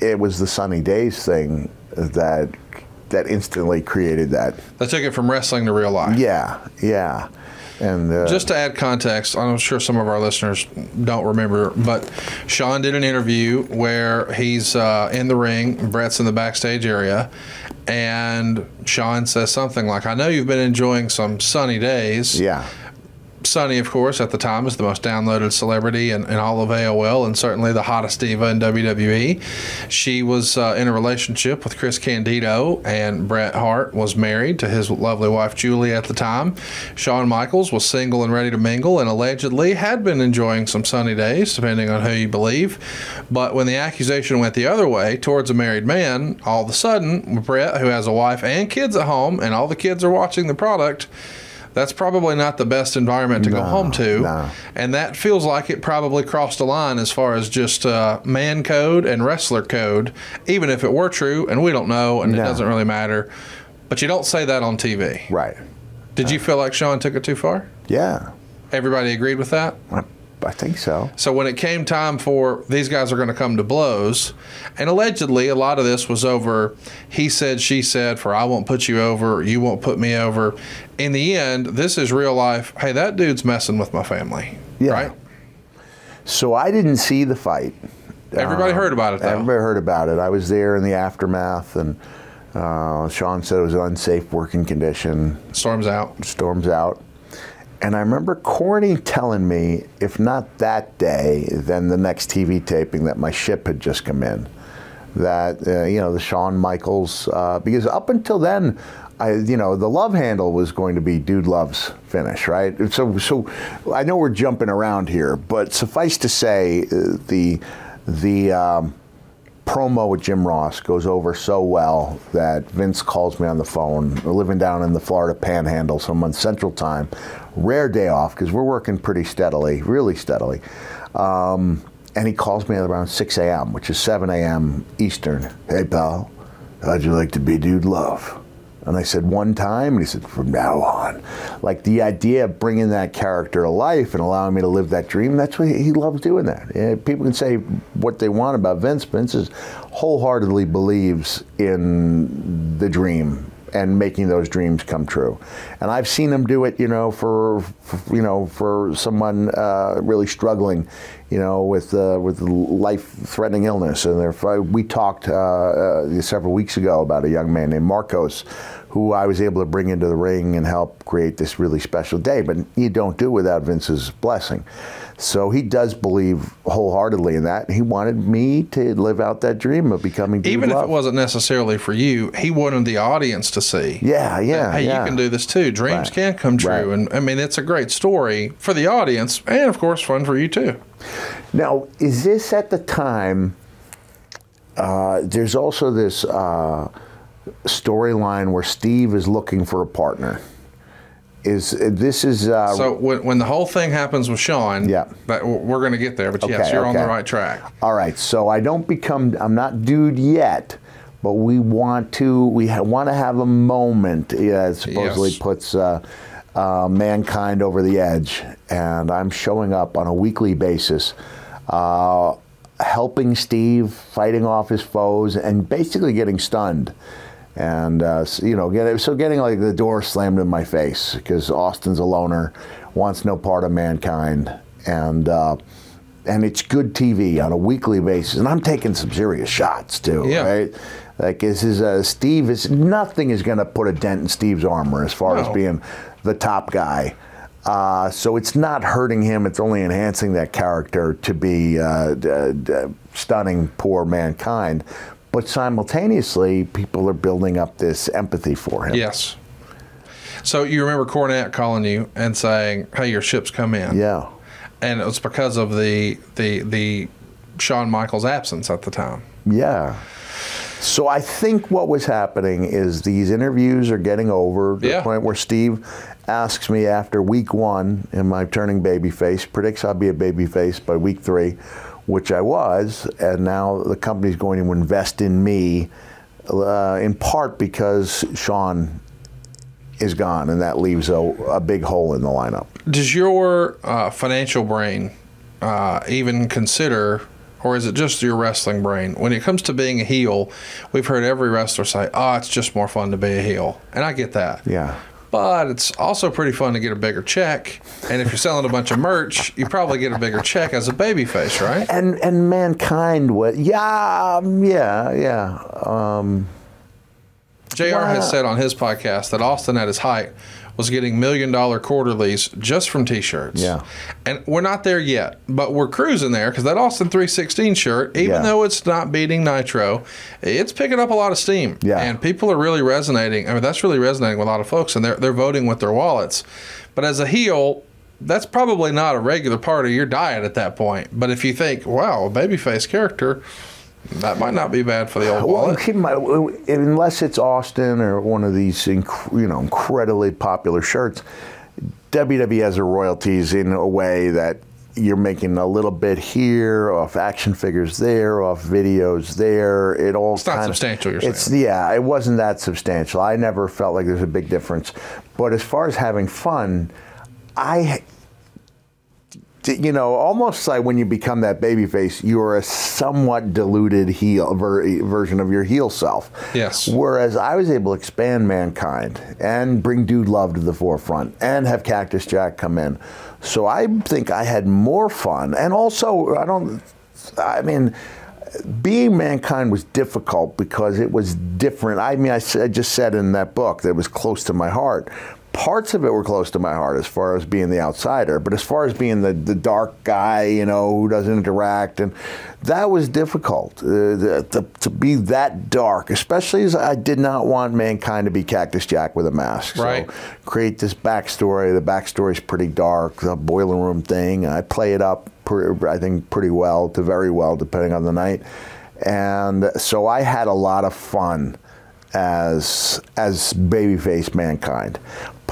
it was the sunny days thing that that instantly created that. They took it from wrestling to real life. Yeah, yeah. And uh, just to add context, I'm sure some of our listeners don't remember, but Shawn did an interview where he's uh, in the ring, Bret's in the backstage area, and Shawn says something like, "I know you've been enjoying some sunny days." Yeah. Sunny, of course, at the time was the most downloaded celebrity in, in all of AOL and certainly the hottest diva in WWE. She was uh, in a relationship with Chris Candido, and Bret Hart was married to his lovely wife Julie at the time. Shawn Michaels was single and ready to mingle and allegedly had been enjoying some sunny days, depending on who you believe. But when the accusation went the other way towards a married man, all of a sudden, Bret, who has a wife and kids at home, and all the kids are watching the product, that's probably not the best environment to No, go home to. no. And that feels like it probably crossed a line as far as just uh, man code and wrestler code, even if it were true, and we don't know, and it doesn't really matter. But you don't say that on TV. right. Did you feel like Shawn took it too far? Yeah. Everybody agreed with that? I, I think so. So when it came time for these guys are going to come to blows, and allegedly a lot of this was over he said, she said, for I won't put you over, you won't put me over. In the end, this is real life. Hey, that dude's messing with my family. Yeah. Right? So I didn't see the fight. Everybody Uh, heard about it, though. Everybody heard about it. I was there in the aftermath, and uh, Shawn said it was an unsafe working condition. Storms out. Storms out. And I remember Corny telling me, if not that day, then the next TV taping, that my ship had just come in. That, uh, you know, the Shawn Michaels, uh, because up until then, I, you know, the love handle was going to be Dude Loves finish, right? So, so I know we're jumping around here, but suffice to say, uh, the, the, um, promo with Jim Ross goes over so well that Vince calls me on the phone. We're living down in the Florida Panhandle, so I'm on Central Time. Rare day off because we're working pretty steadily, really steadily. Um, and he calls me at around 6 a.m., which is 7 a.m. Eastern. Hey, pal, how'd you like to be Dude Love? And I said, one time? And he said, from now on. Like the idea of bringing that character to life and allowing me to live that dream, that's what he loves doing that. People can say what they want about Vince. Vince is wholeheartedly believes in the dream and making those dreams come true. And I've seen him do it, you know, for, for you know, for someone uh, really struggling, you know, with uh, with life-threatening illness. And there, we talked uh, uh, several weeks ago about a young man named Marcos, who I was able to bring into the ring and help create this really special day. But you don't do without Vince's blessing. So he does believe wholeheartedly in that. He wanted me to live out that dream of becoming Dude Even if Love. it wasn't necessarily for you, he wanted the audience to see. Yeah, yeah, Hey, yeah. you can do this too. Dreams Right. can come true. Right. And I mean, it's a great story for the audience and, of course, fun for you too. Now, is this at the time? Uh, there's also this uh, storyline where Steve is looking for a partner. Is this is uh, So when, when the whole thing happens with Shawn, Yeah. but we're going to get there. But yes, you're on the right track. all right? So I don't become. I'm not dude yet, but we want to. We ha- want to have a moment. Yeah, supposedly Yes. puts. Uh, uh, mankind over the edge, and I'm showing up on a weekly basis, uh, helping Steve, fighting off his foes, and basically getting stunned. And uh, you know, get, so getting like the door slammed in my face because Austin's a loner, wants no part of mankind, and uh, and it's good TV on a weekly basis. And I'm taking some serious shots too, Yeah. right? Like this is uh, Steve is nothing is going to put a dent in Steve's armor as far as being the top guy. Uh, so it's not hurting him; it's only enhancing that character to be uh, d- d- stunning poor mankind. But simultaneously, people are building up this empathy for him. Yes. So you remember Cornette calling you and saying, "Hey, your ship's come in." Yeah. And it was because of the the the Shawn Michaels absence at the time. Yeah. So I think what was happening is these interviews are getting over to Yeah. the point where Steve asks me after week one, am I turning babyface? Predicts I'll be a babyface by week three, which I was, and now the company's going to invest in me, uh, in part because Shawn is gone, and that leaves a, a big hole in the lineup. Does your uh, financial brain uh, even consider, or is it just your wrestling brain? When it comes to being a heel, we've heard every wrestler say, "Oh, it's just more fun to be a heel," and I get that. Yeah. But it's also pretty fun to get a bigger check, and if you're selling a bunch of merch, you probably get a bigger check as a babyface, right? And and mankind was yeah um, yeah yeah. Um, JR Wow. has said on his podcast that Austin at his height was getting million dollar quarterlies just from t-shirts. Yeah. And we're not there yet, but we're cruising there because that Austin 316 shirt, even Yeah. though it's not beating Nitro, it's picking up a lot of steam. Yeah. And people are really resonating. I mean, that's really resonating with a lot of folks and they're, they're voting with their wallets. But as a heel, that's probably not a regular part of your diet at that point. But if you think, wow, a babyface character, that might not be bad for the old well, wallet. mind, unless it's Austin or one of these inc- you know incredibly popular shirts, WWE has their royalties in a way that you're making a little bit here off action figures there, off videos there. It all It's not substantial, you're it's saying. yeah, it wasn't that substantial. I never felt like there's a big difference. But as far as having fun, I you know, almost like when you become that babyface, you're a somewhat diluted heel ver- version of your heel self. Yes. Whereas I was able to expand mankind and bring Dude Love to the forefront and have Cactus Jack come in. So I think I had more fun. And also, I don't, I mean, being mankind was difficult because it was different. I mean, I just said in that book that it was close to my heart. Parts of it were close to my heart as far as being the outsider, but as far as being the, the dark guy, you know, who doesn't interact, and that was difficult uh, the, the, to be that dark, especially as I did not want mankind to be Cactus Jack with a mask. Right. So create this backstory. The backstory's pretty dark. The boiler room thing. I play it up, per, I think, pretty well to very well, depending on the night. And so I had a lot of fun as as babyface mankind.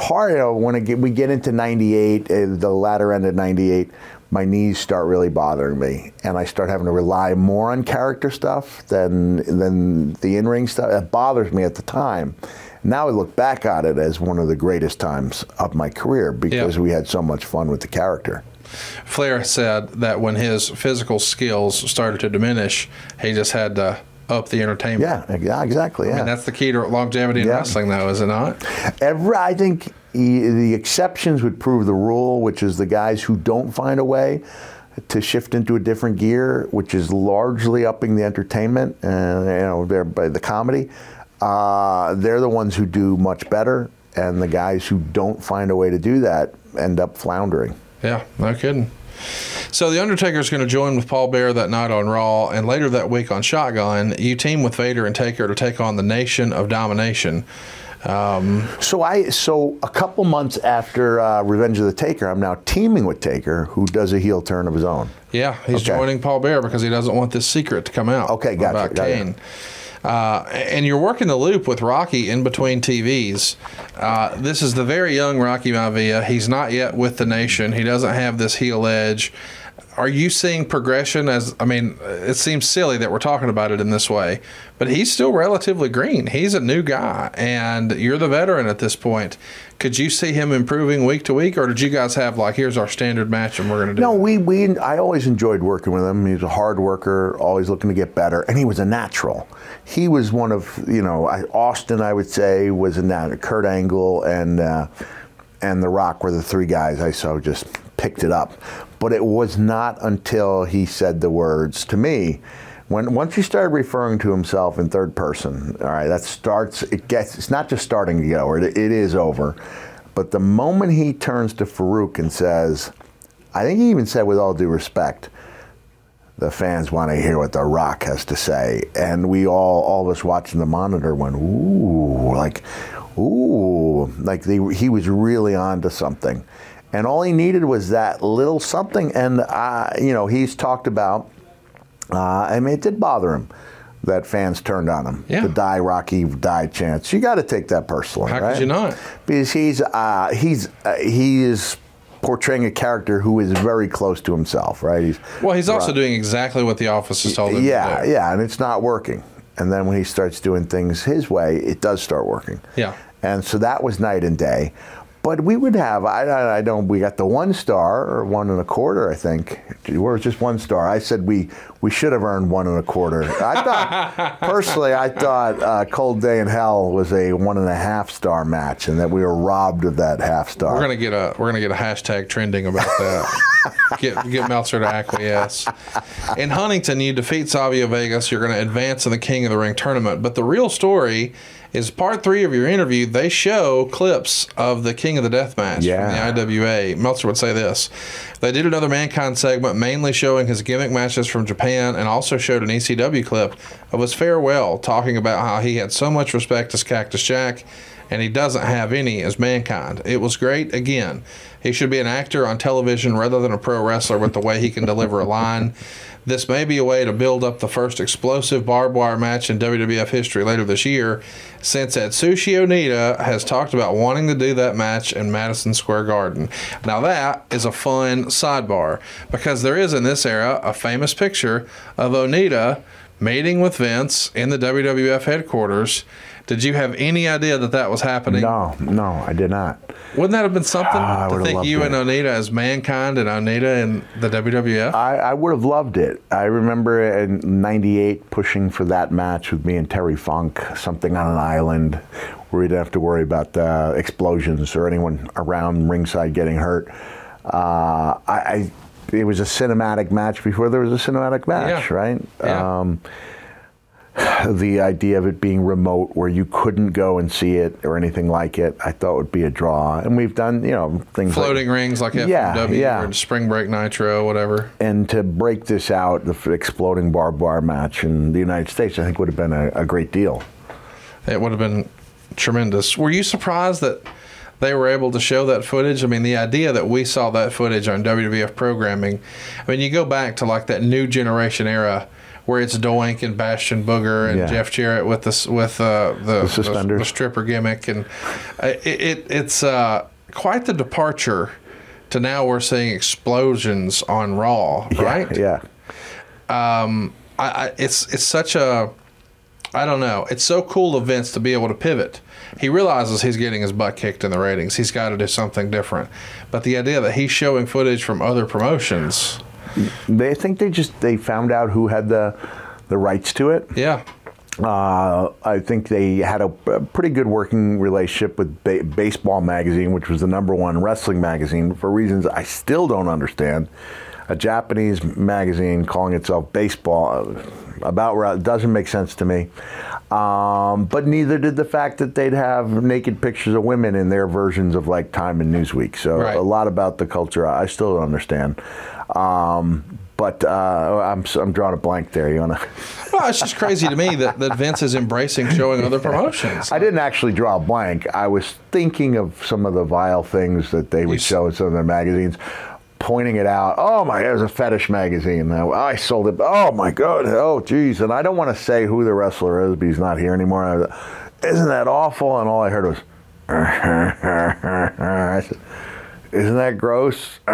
Part of when it get, we get into '98, uh, the latter end of '98, my knees start really bothering me, and I start having to rely more on character stuff than than the in ring stuff. It bothers me at the time. Now I look back at it as one of the greatest times of my career because Yeah. we had so much fun with the character. Flair said that when his physical skills started to diminish, he just had to up the entertainment. Yeah, yeah, exactly. Yeah. And that's the key to longevity in Yeah. wrestling, though, is it not? Every, I think the exceptions would prove the rule, which is the guys who don't find a way to shift into a different gear, which is largely upping the entertainment and you know they're by the comedy. Uh, they're the ones who do much better, and the guys who don't find a way to do that end up floundering. Yeah, no kidding. So the Undertaker is going to join with Paul Bearer that night on Raw, and later that week on Shotgun, you team with Vader and Taker to take on the Nation of Domination. Um, So I so a couple months after uh, Revenge of the Taker, I'm now teaming with Taker, who does a heel turn of his own. yeah, he's Okay. joining Paul Bearer because he doesn't want this secret to come out. Okay, gotcha, About got it. Kane. Uh, and you're working the loop with Rocky in between TVs. Uh, this is the very young Rocky Maivia. He's not yet with the nation. He doesn't have this heel edge. Are you seeing progression? As I mean, it seems silly that we're talking about it in this way, but he's still relatively green. He's a new guy, and you're the veteran at this point. Could you see him improving week to week, or did you guys have like, here's our standard match, and we're going to do? No, it? we, we I always enjoyed working with him. He was a hard worker, always looking to get better, and he was a natural. He was one of you know Austin, I would say, was in that Kurt Angle and uh, and The Rock were the three guys I so just picked it up. But it was not until he said the words to me. When once he started referring to himself in third person, all right, that starts. It gets. It's not just starting to get over. It, it is over. But the moment he turns to Faarooq and says, I think he even said, with all due respect, the fans want to hear what The Rock has to say. And we all, all of us watching the monitor went, ooh, like, ooh, like they, he was really on to something. And all he needed was that little something. And, uh, you know, he's talked about, uh, I mean, it did bother him that fans turned on him. Yeah. The die Rocky die chance. You got to take that personally, How right? could you not? because he's uh, he's uh, he is portraying a character who is very close to himself, right? He's Well, he's also doing exactly what the office has told him yeah, to do. yeah, and it's not working. And then when he starts doing things his way, it does start working. Yeah. and so that was night and day. But we would have, I, I, I don't, we got the one star or one and a quarter, I think. Or just one star. I said we, we should have earned one and a quarter. I thought, personally, I thought uh, Cold Day in Hell was a one and a half star match and that we were robbed of that half star. We're gonna get a we're gonna get a hashtag trending about that. get get Meltzer to acquiesce. In Huntington, you defeat Savio Vegas. You're gonna advance in the King of the Ring tournament. But the real story is part three of your interview. They show clips of the King of the Death match Yeah. from the IWA. Meltzer would say this. They did another Mankind segment, mainly showing his gimmick matches from Japan, and also showed an ECW clip of his farewell, talking about how he had so much respect as Cactus Jack and he doesn't have any as mankind. It was great. Again, he should be an actor on television rather than a pro wrestler with the way he can deliver a line. This may be a way to build up the first explosive barbed wire match in WWF history later this year, since Atsushi Onita has talked about wanting to do that match in Madison Square Garden. Now, that is a fun sidebar because there is in this era a famous picture of Onita meeting with Vince in the WWF headquarters. Did you have any idea that that was happening? no, no, I did not. Wouldn't that have been something Ah, I to think you it. and Onita as mankind and Onita in the WWF? I, I would have loved it. I remember in '98 pushing for that match with me and Terry Funk, something on an island where we didn't have to worry about uh, explosions or anyone around ringside getting hurt. Uh, I, I it was a cinematic match before there was a cinematic match, Yeah. right? Yeah. Um, the idea of it being remote where you couldn't go and see it or anything like it, I thought would be a draw. And we've done, you know, things like Floating rings like FMW Yeah, yeah. or Spring Break Nitro, whatever. and to break this out, the exploding barbed wire match in the United States, I think would have been a, a great deal. It would have been tremendous. Were you surprised that they were able to show that footage? I mean, the idea that we saw that footage on WWF programming. I mean, you go back to like that new generation era where it's Doink and Bastion Booger and Yeah. Jeff Jarrett with this with uh, the, the, suspenders. the stripper gimmick, and it, it it's uh, quite the departure to now we're seeing explosions on Raw, right? Yeah. um, I, I, it's it's such a I don't know. It's so cool of Vince to be able to pivot. He realizes he's getting his butt kicked in the ratings. He's got to do something different. But the idea that he's showing footage from other promotions, They think they just they found out who had the the rights to it. yeah, Uh, I think they had a, a pretty good working relationship with ba- Baseball Magazine, which was the number one wrestling magazine for reasons I still don't understand. A Japanese magazine calling itself Baseball uh, about doesn't make sense to me. Um, but neither did the fact that they'd have naked pictures of women in their versions of like Time and Newsweek. So Right. a lot about the culture I still don't understand. Um, but uh, I'm I'm drawing a blank there. You wanna? well, it's just crazy to me that, that Vince is embracing showing other promotions. I didn't actually draw a blank. I was thinking of some of the vile things that they would s- show in some of their magazines, pointing it out. Oh my, it was a fetish magazine. I I sold it. Oh my god. Oh geez. And I don't want to say who the wrestler is, but he's not here anymore. Was, Isn't that awful? And all I heard was, I said, Isn't that gross?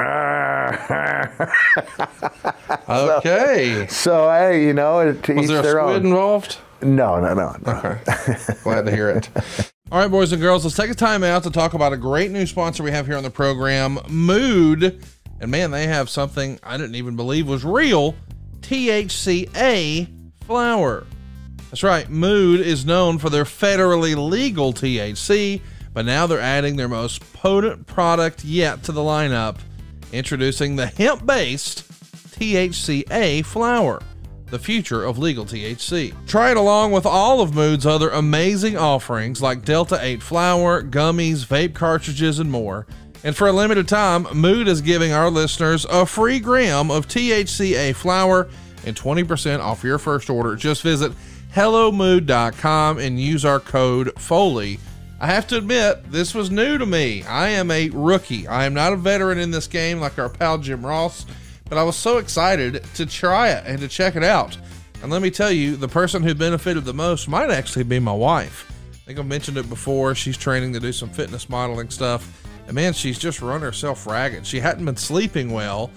Okay. so hey, you know, to Was there a their squid own. involved? No, no, no. no. Okay. Glad to hear it. All right, boys and girls, let's take a time out to talk about a great new sponsor we have here on the program, Mood. And man, they have something I didn't even believe was real THCA flower. That's right, Mood is known for their federally legal THC, but now they're adding their most potent product yet to the lineup, introducing the hemp based THCA flower, the future of legal THC. Try it along with all of Mood's other amazing offerings like Delta 8 flower, gummies, vape cartridges, and more. And for a limited time, Mood is giving our listeners a free gram of THCA flower and 20% off your first order. Just visit hellomood.com and use our code FOLEY. I have to admit, this was new to me. I am a rookie. I am not a veteran in this game like our pal Jim Ross, but I was so excited to try it and to check it out. And let me tell you, the person who benefited the most might actually be my wife. I think I've mentioned it before. She's training to do some fitness modeling stuff. And man, she's just run herself ragged. She hadn't been sleeping well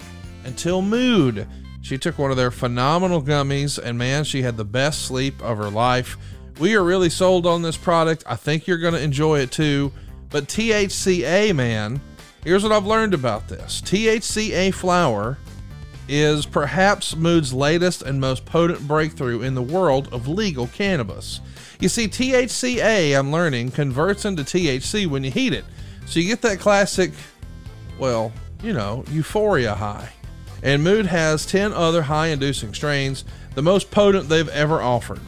until mood. She took one of their phenomenal gummies, and man, she had the best sleep of her life. We are really sold on this product. I think you're going to enjoy it too. But THCA, man, here's what I've learned about this THCA flower is perhaps Mood's latest and most potent breakthrough in the world of legal cannabis. You see, THCA, I'm learning, converts into THC when you heat it. So you get that classic, well, you know, euphoria high. And Mood has 10 other high inducing strains, the most potent they've ever offered.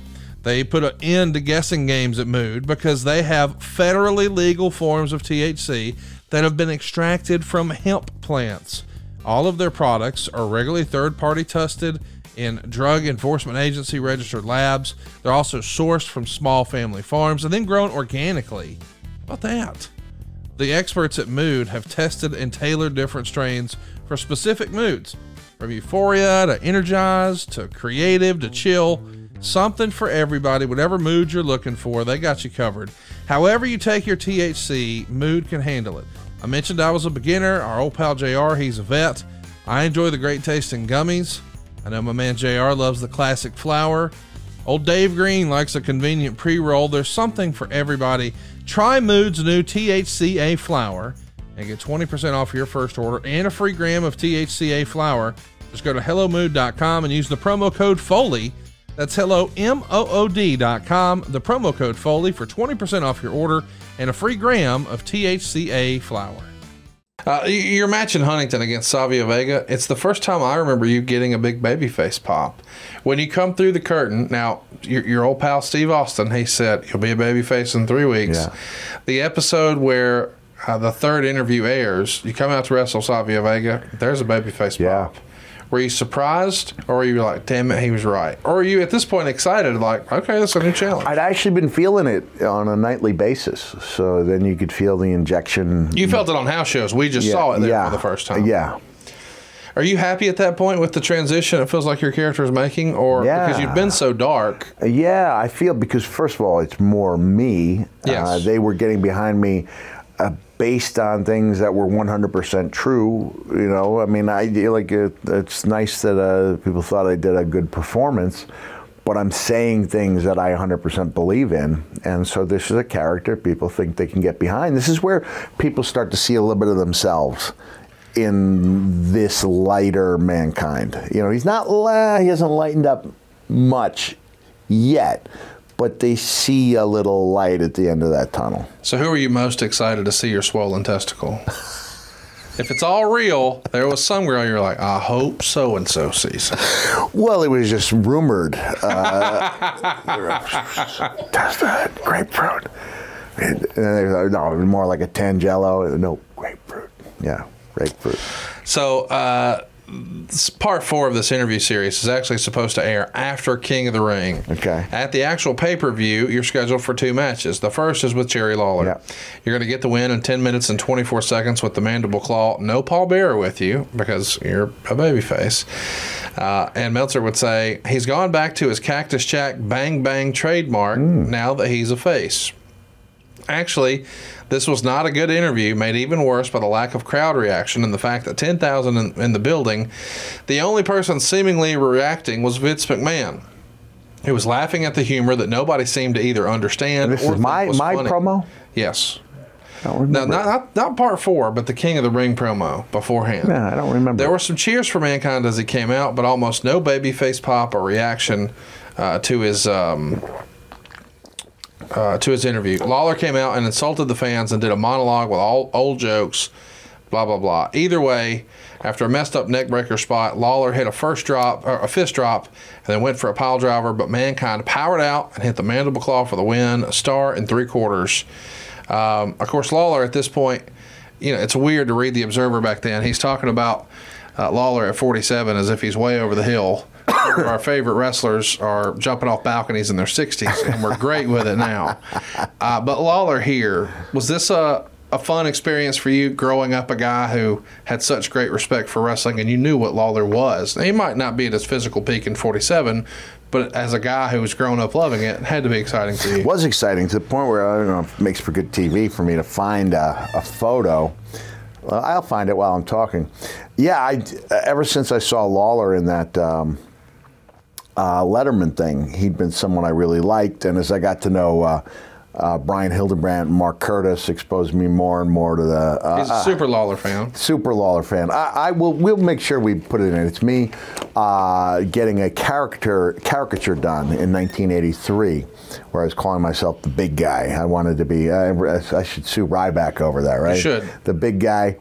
They put an end to guessing games at Mood because they have federally legal forms of THC that have been extracted from hemp plants. All of their products are regularly third party tested in Drug Enforcement Agency registered labs. They're also sourced from small family farms and then grown organically. How about that? The experts at Mood have tested and tailored different strains for specific moods, from euphoria to energized to creative to chill. Something for everybody, whatever mood you're looking for, they got you covered. However, you take your THC, Mood can handle it. I mentioned I was a beginner. Our old pal JR, he's a vet. I enjoy the great tasting gummies. I know my man JR loves the classic flower. Old Dave Green likes a convenient pre roll. There's something for everybody. Try Mood's new THCA flower and get 20% off your first order and a free gram of THCA flower. Just go to HelloMood.com and use the promo code FOLEY. That's hello, M-O-O-D.com, the promo code FOLEY for 20% off your order and a free gram of THCA flower. Uh, you're matching Huntington against Savio Vega. It's the first time I remember you getting a big baby face pop. When you come through the curtain, now your, your old pal Steve Austin, he said you'll be a baby face in three weeks. Yeah. The episode where uh, the third interview airs, you come out to wrestle Savio Vega. There's a baby face Yeah. pop. Were you surprised, or were you like, "Damn it, he was right"? Or are you at this point excited, like, "Okay, that's a new challenge"? I'd actually been feeling it on a nightly basis, so then you could feel the injection. you felt it on house shows. We just saw it there yeah, for the first time. Yeah, Are you happy at that point with the transition it feels like your character is making, or Yeah. because you've been so dark? Yeah, I feel because first of all, it's more me. Yes. Uh, they were getting behind me uh, based on things that were 100% true. You know, I mean, I like it, it's nice that uh, people thought I did a good performance, but I'm saying things that I 100% believe in, and so this is a character people think they can get behind. This is where people start to see a little bit of themselves in this lighter mankind. You know, he's not he hasn't lightened up much yet, but they see a little light at the end of that tunnel. So, who are you most excited to see your swollen testicle? if it's all real, there was some girl you're like, I hope so and so sees. Well, it was just rumored. Uh, that's the grapefruit. And, uh, no, more like a tangelo. No, grapefruit. Yeah, grapefruit. So, uh, part four of this interview series is actually supposed to air after King of the Ring. Okay. At the actual pay per view, you're scheduled for two matches. The first is with Jerry Lawler. Yeah. You're going to get the win in 10 minutes and 24 seconds with the mandible claw. No Paul Bearer with you because you're a babyface. Uh, and Meltzer would say he's gone back to his Cactus Jack Bang Bang trademark now that he's a face. Actually, this was not a good interview, made even worse by the lack of crowd reaction and the fact that 10,000 in, in the building, the only person seemingly reacting was Vince McMahon, who was laughing at the humor that nobody seemed to either understand And this or is my my funny. promo. Yes. No, not, not not part four, but the King of the Ring promo beforehand. Yeah, I don't remember. There were some cheers for Mankind as he came out, but almost no babyface pop or reaction uh, to his um, uh, to his interview. Lawler came out and insulted the fans and did a monologue with all old jokes, blah blah blah. Either way, after a messed up neckbreaker spot, Lawler hit a first drop, a fist drop, and then went for a pile driver. But Mankind powered out and hit the mandible claw for the win, a star and three quarters. Um, of course, Lawler at this point, you know, it's weird to read the Observer back then. He's talking about uh, Lawler at 47 as if he's way over the hill. Our favorite wrestlers are jumping off balconies in their 60s, and we're great with it now. Uh, but Lawler here, was this a, a fun experience for you growing up a guy who had such great respect for wrestling and you knew what Lawler was? He might not be at his physical peak in 47, but as a guy who was grown up loving it, it had to be exciting for you. It was exciting to the point where I don't know it makes for good TV for me to find a, a photo. I'll find it while I'm talking. Yeah, I ever since I saw Lawler in that um, uh, Letterman thing. He'd been someone I really liked, and as I got to know uh, uh, Brian Hildebrand, Mark Curtis exposed me more and more to the. Uh, He's a super Lawler fan. Super Lawler fan. I, I will. We'll make sure we put it in. It's me uh, getting a character caricature done in 1983, where I was calling myself the big guy. I wanted to be. I, I should sue Ryback over that, right? You should. The big guy,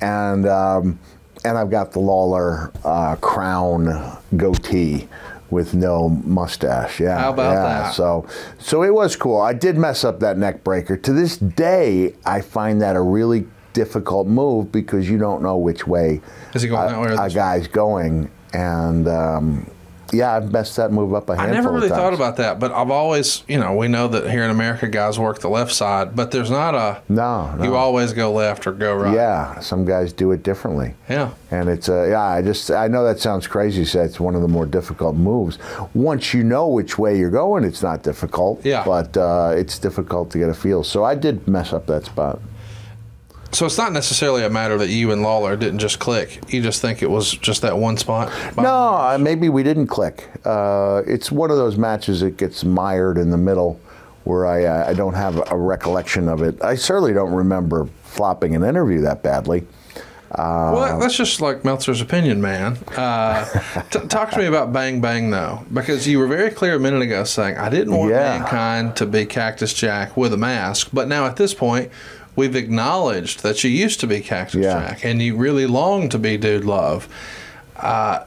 and um, and I've got the Lawler uh, crown goatee with no mustache. Yeah. How about yeah. that? So, so it was cool. I did mess up that neck breaker. To this day, I find that a really difficult move because you don't know which way Is he going a, that way or a this way? guy's going, and um, yeah, I've messed that move up a handful I never really thought about that, but I've always, you know, we know that here in America, guys work the left side, but there's not a. No, no. You always go left or go right. Yeah, some guys do it differently. Yeah. And it's a yeah, I just I know that sounds crazy. So it's one of the more difficult moves. Once you know which way you're going, it's not difficult. Yeah. But uh, it's difficult to get a feel. So I did mess up that spot. So it's not necessarily a matter that you and Lawler didn't just click. You just think it was just that one spot. No, uh, maybe we didn't click. Uh, it's one of those matches that gets mired in the middle, where I uh, I don't have a recollection of it. I certainly don't remember flopping an interview that badly. Well, that's just like Meltzer's opinion, man. Uh, t- talk to me about Bang Bang, though, because you were very clear a minute ago saying, I didn't want Yeah. Mankind to be Cactus Jack with a mask. But now at this point, we've acknowledged that you used to be Cactus Yeah. Jack and you really long to be Dude Love. Uh,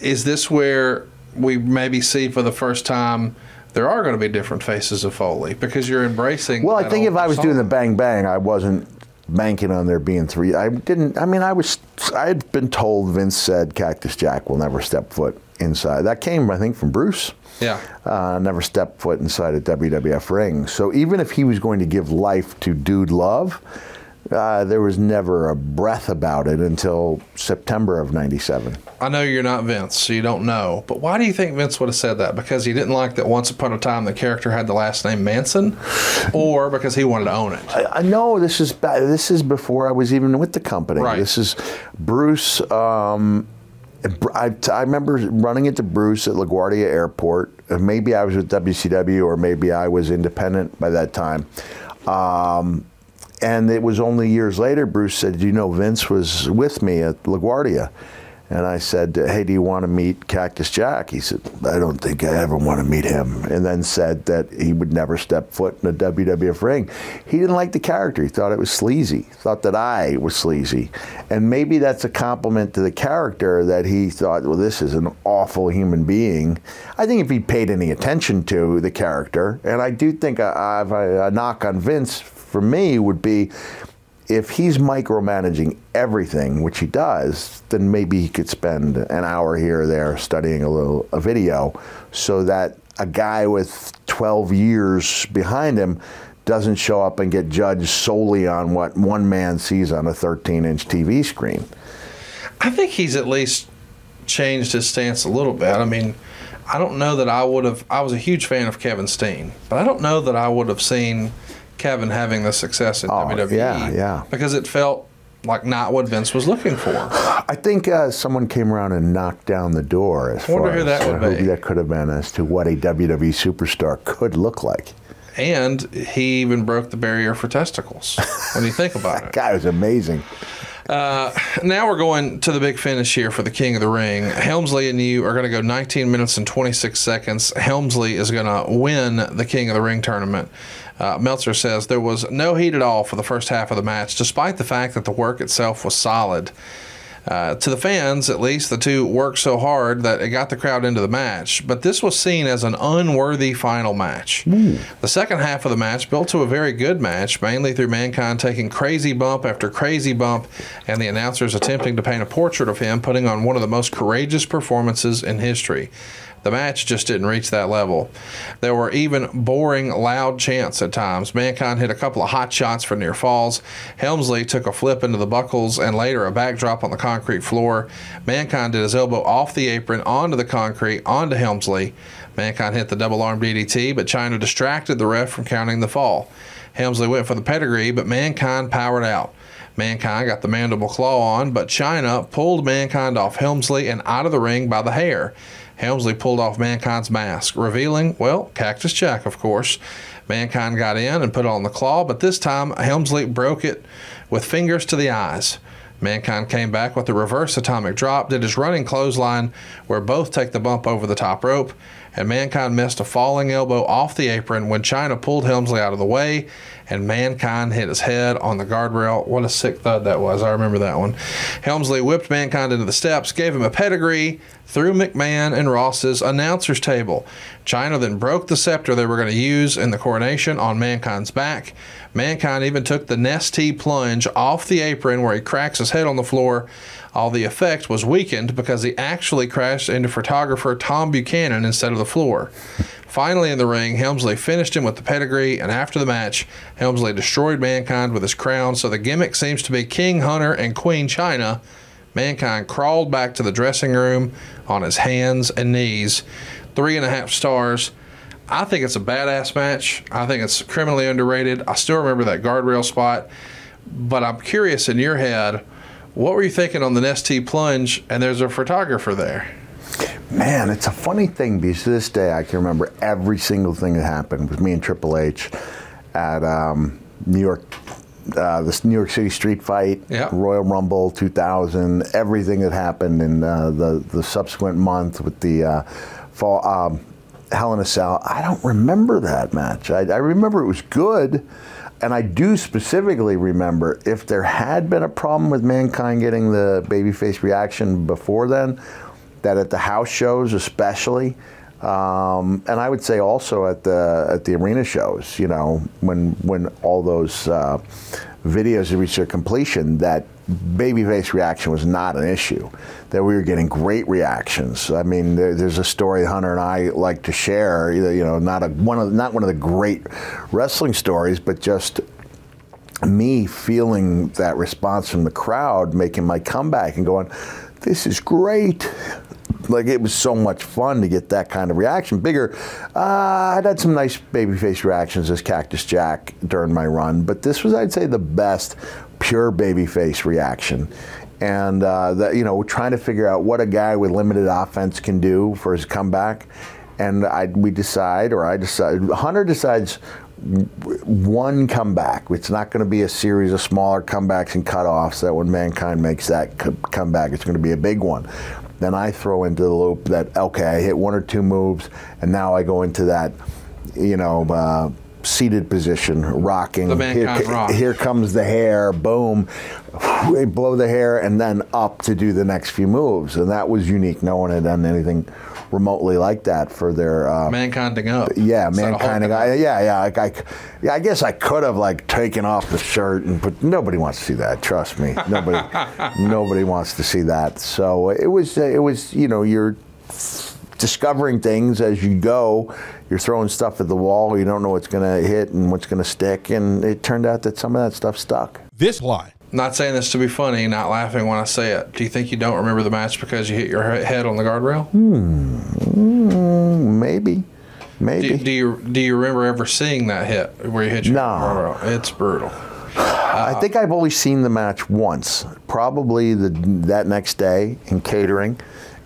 is this where we maybe see for the first time there are going to be different faces of Foley because you're embracing? Well, I think if I was doing the bang bang, I wasn't banking on there being three. I didn't. I mean, I was. I had been told Vince said Cactus Jack will never step foot inside. That came, I think, from Bruce. Yeah. Uh, never stepped foot inside a WWF ring. So even if he was going to give life to Dude Love, uh, there was never a breath about it until September of '97. I know you're not Vince, so you don't know. But why do you think Vince would have said that? Because he didn't like that once upon a time the character had the last name Manson, or because he wanted to own it? I, I know this is ba- this is before I was even with the company. Right. This is Bruce. Um, I, I remember running into Bruce at LaGuardia Airport. Uh, Maybe I was with WCW, or maybe I was independent by that time. Um, and it was only years later. Bruce said, "Do you know Vince was with me at LaGuardia?" And I said, "Hey, do you want to meet Cactus Jack?" He said, "I don't think I ever want to meet him." And then said that he would never step foot in a WWF ring. He didn't like the character. He thought it was sleazy. Thought that I was sleazy, and maybe that's a compliment to the character that he thought, "Well, this is an awful human being." I think if he paid any attention to the character, and I do think a, a, a knock on Vince for me would be if he's micromanaging everything, which he does, then maybe he could spend an hour here or there studying a little a video, so that a guy with 12 years behind him doesn't show up and get judged solely on what one man sees on a 13-inch TV screen. I think he's at least changed his stance a little bit. I mean, I don't know that I would have. I was a huge fan of Kevin Steen, but I don't know that I would have seen Kevin having the success in Oh, WWE. yeah, yeah. Because it felt like not what Vince was looking for. I think uh, someone came around and knocked down the door as far who that as uh, who be. that could have been as to what a WWE superstar could look like. And he even broke the barrier for testicles when you think about that it. Guy was amazing. Now we're going to the big finish here for the King of the Ring. Helmsley and you are going to go 19 minutes and 26 seconds. Helmsley is going to win the King of the Ring tournament. Uh, Meltzer says there was no heat at all for the first half of the match, despite the fact that the work itself was solid. Uh, to the fans, at least, the two worked so hard that it got the crowd into the match. But this was seen as an unworthy final match. The second half of the match built to a very good match, mainly through Mankind taking crazy bump after crazy bump, and the announcers attempting to paint a portrait of him, putting on one of the most courageous performances in history. The match just didn't reach that level. There were even boring, loud chants at times. Mankind hit a couple of hot shots for near falls. Helmsley took a flip into the buckles and later a backdrop on the concrete floor. Mankind did his elbow off the apron onto the concrete onto Helmsley. Mankind hit the double arm DDT, but Chyna distracted the ref from counting the fall. Helmsley went for the pedigree, but Mankind powered out. Mankind got the mandible claw on, but Chyna pulled Mankind off Helmsley and out of the ring by the hair. Helmsley pulled off Mankind's mask, revealing, well, Cactus Jack, of course. Mankind got in and put on the claw, but this time Helmsley broke it with fingers to the eyes. Mankind came back with a reverse atomic drop, did his running clothesline, where both take the bump over the top rope, and Mankind missed a falling elbow off the apron when Chyna pulled Helmsley out of the way, and Mankind hit his head on the guardrail. What a sick thud that was. I remember that one. Helmsley whipped Mankind into the steps, gave him a pedigree, through McMahon and Ross's announcer's table. Chyna then broke the scepter they were going to use in the coronation on Mankind's back. Mankind even took the Nestea plunge off the apron where he cracks his head on the floor. All the effect was weakened because he actually crashed into photographer Tom Buchanan instead of the floor. Finally, in the ring, Helmsley finished him with the pedigree, and after the match, Helmsley destroyed Mankind with his crown. So the gimmick seems to be King Hunter and Queen Chyna. Mankind crawled back to the dressing room on his hands and knees. Three and a half stars. I think it's a badass match. I think it's criminally underrated. I still remember that guardrail spot, but I'm curious in your head, what were you thinking on the Nestea plunge? And there's a photographer there. Man, it's a funny thing because to this day I can remember every single thing that happened with me and Triple H at um, New York, uh, this New York City street fight, Yeah. Royal Rumble 2000, everything that happened in uh, the the subsequent month with the uh, fall. Um, Hell in a Cell. I don't remember that match. I, I remember it was good, and I do specifically remember if there had been a problem with Mankind getting the babyface reaction before then, that at the house shows especially, um, and I would say also at the at the arena shows, you know, when when all those uh, videos reached their completion, that babyface reaction was not an issue. That we were getting great reactions. I mean, there, there's a story Hunter and I like to share. You know, not a one of not one of the great wrestling stories, but just me feeling that response from the crowd, making my comeback and going, "This is great." Like it was so much fun to get that kind of reaction. Bigger, uh, I'd had some nice babyface reactions as Cactus Jack during my run, but this was, I'd say, the best pure babyface reaction. And uh, that you know, trying to figure out what a guy with limited offense can do for his comeback. And I, we decide, or I decide, Hunter decides one comeback. It's not going to be a series of smaller comebacks and cutoffs. That when mankind makes that co- comeback, it's going to be a big one. Then I throw into the loop that okay, I hit one or two moves, and now I go into that, you know. Uh, seated position, rocking. Here, rock. here comes the hair, boom, they blow the hair, and then up to do the next few moves. And that was unique. No one had done anything remotely like that for their uh, Mankinding up. yeah, Instead of mankind. hulking up. yeah, yeah. Like I, yeah, I guess I could have like taken off the shirt and put. Nobody wants to see that. Trust me. Nobody, nobody wants to see that. So it was. It was. You know, you're discovering things as you go. You're throwing stuff at the wall. You don't know what's going to hit and what's going to stick. And it turned out that some of that stuff stuck. This lie. Not saying this to be funny, not laughing when I say it. Do you think you don't remember the match because you hit your head on the guardrail? Hmm, Maybe, maybe. Do, do you do you remember ever seeing that hit where you hit your No. guardrail? No. It's brutal. I think I've only seen the match once, probably the that next day in catering,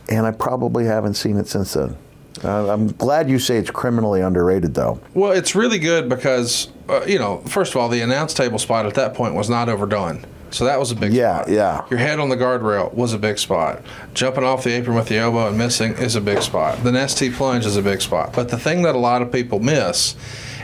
and I probably haven't seen it since then. Uh, I'm glad you say it's criminally underrated, though. Well, it's really good because uh, you know, first of all, the announce table spot at that point was not overdone. So that was a big Yeah, spot. yeah. Yeah. Your head on the guardrail was a big spot. Jumping off the apron with the elbow and missing is a big spot. The Nestea plunge is a big spot. But the thing that a lot of people miss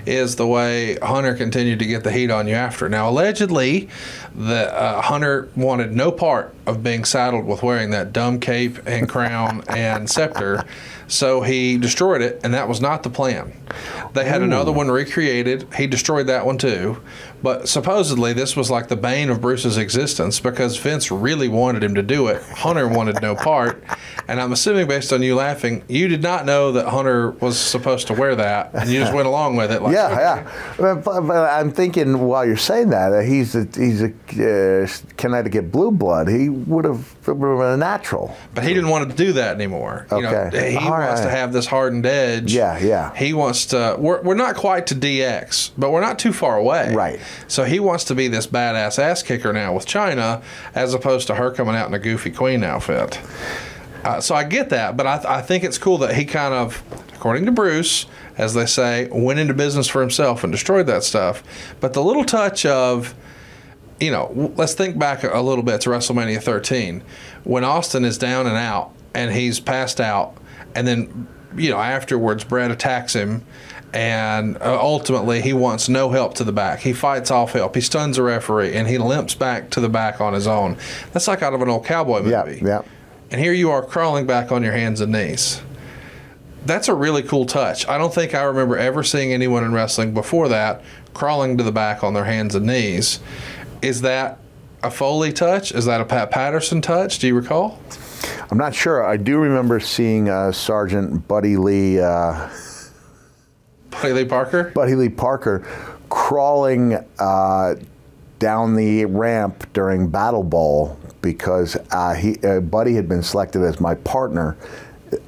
is the way Hunter continued to get the heat on you after. Now, allegedly, the uh, Hunter wanted no part of being saddled with wearing that dumb cape and crown and scepter, so he destroyed it, and that was not the plan. They had another one recreated. He destroyed that one too, but supposedly this was like the bane of Bruce's existence because Vince really wanted him to do it. Hunter wanted no part, and I'm assuming based on you laughing, you did not know that Hunter was supposed to wear that, and you just went along with it. Like, Yeah, yeah. But, but- but I'm thinking while you're saying that, he's a he's a uh, Connecticut blue blood. He would have been a natural. But he didn't want to do that anymore. You know, Okay. he All wants to have this hardened edge. Yeah, yeah. He wants to. We're, we're not quite to DX, but we're not too far away. Right. So he wants to be this badass ass kicker now with Chyna, as opposed to her coming out in a goofy queen outfit. Uh, so I get that, but I, I think it's cool that he kind of, according to Bruce, as they say, went into business for himself and destroyed that stuff. But the little touch of, you know, let's think back a little bit to WrestleMania 13 when Austin is down and out and he's passed out, and then, you know, afterwards, Bret attacks him. And uh, ultimately, he wants no help to the back. He fights off help. He stuns a referee, and he limps back to the back on his own. That's like out of an old cowboy movie. Yeah, yeah. and here you are crawling back on your hands and knees. That's a really cool touch. I don't think I remember ever seeing anyone in wrestling before that crawling to the back on their hands and knees. Is that a Foley touch? Is that a Pat Patterson touch? Do you recall? I'm not sure. I do remember seeing uh, Sergeant Buddy Lee, uh, Buddy Lee Parker? Buddy Lee Parker, crawling uh, down the ramp during Battle Bowl because uh, he, uh, Buddy had been selected as my partner.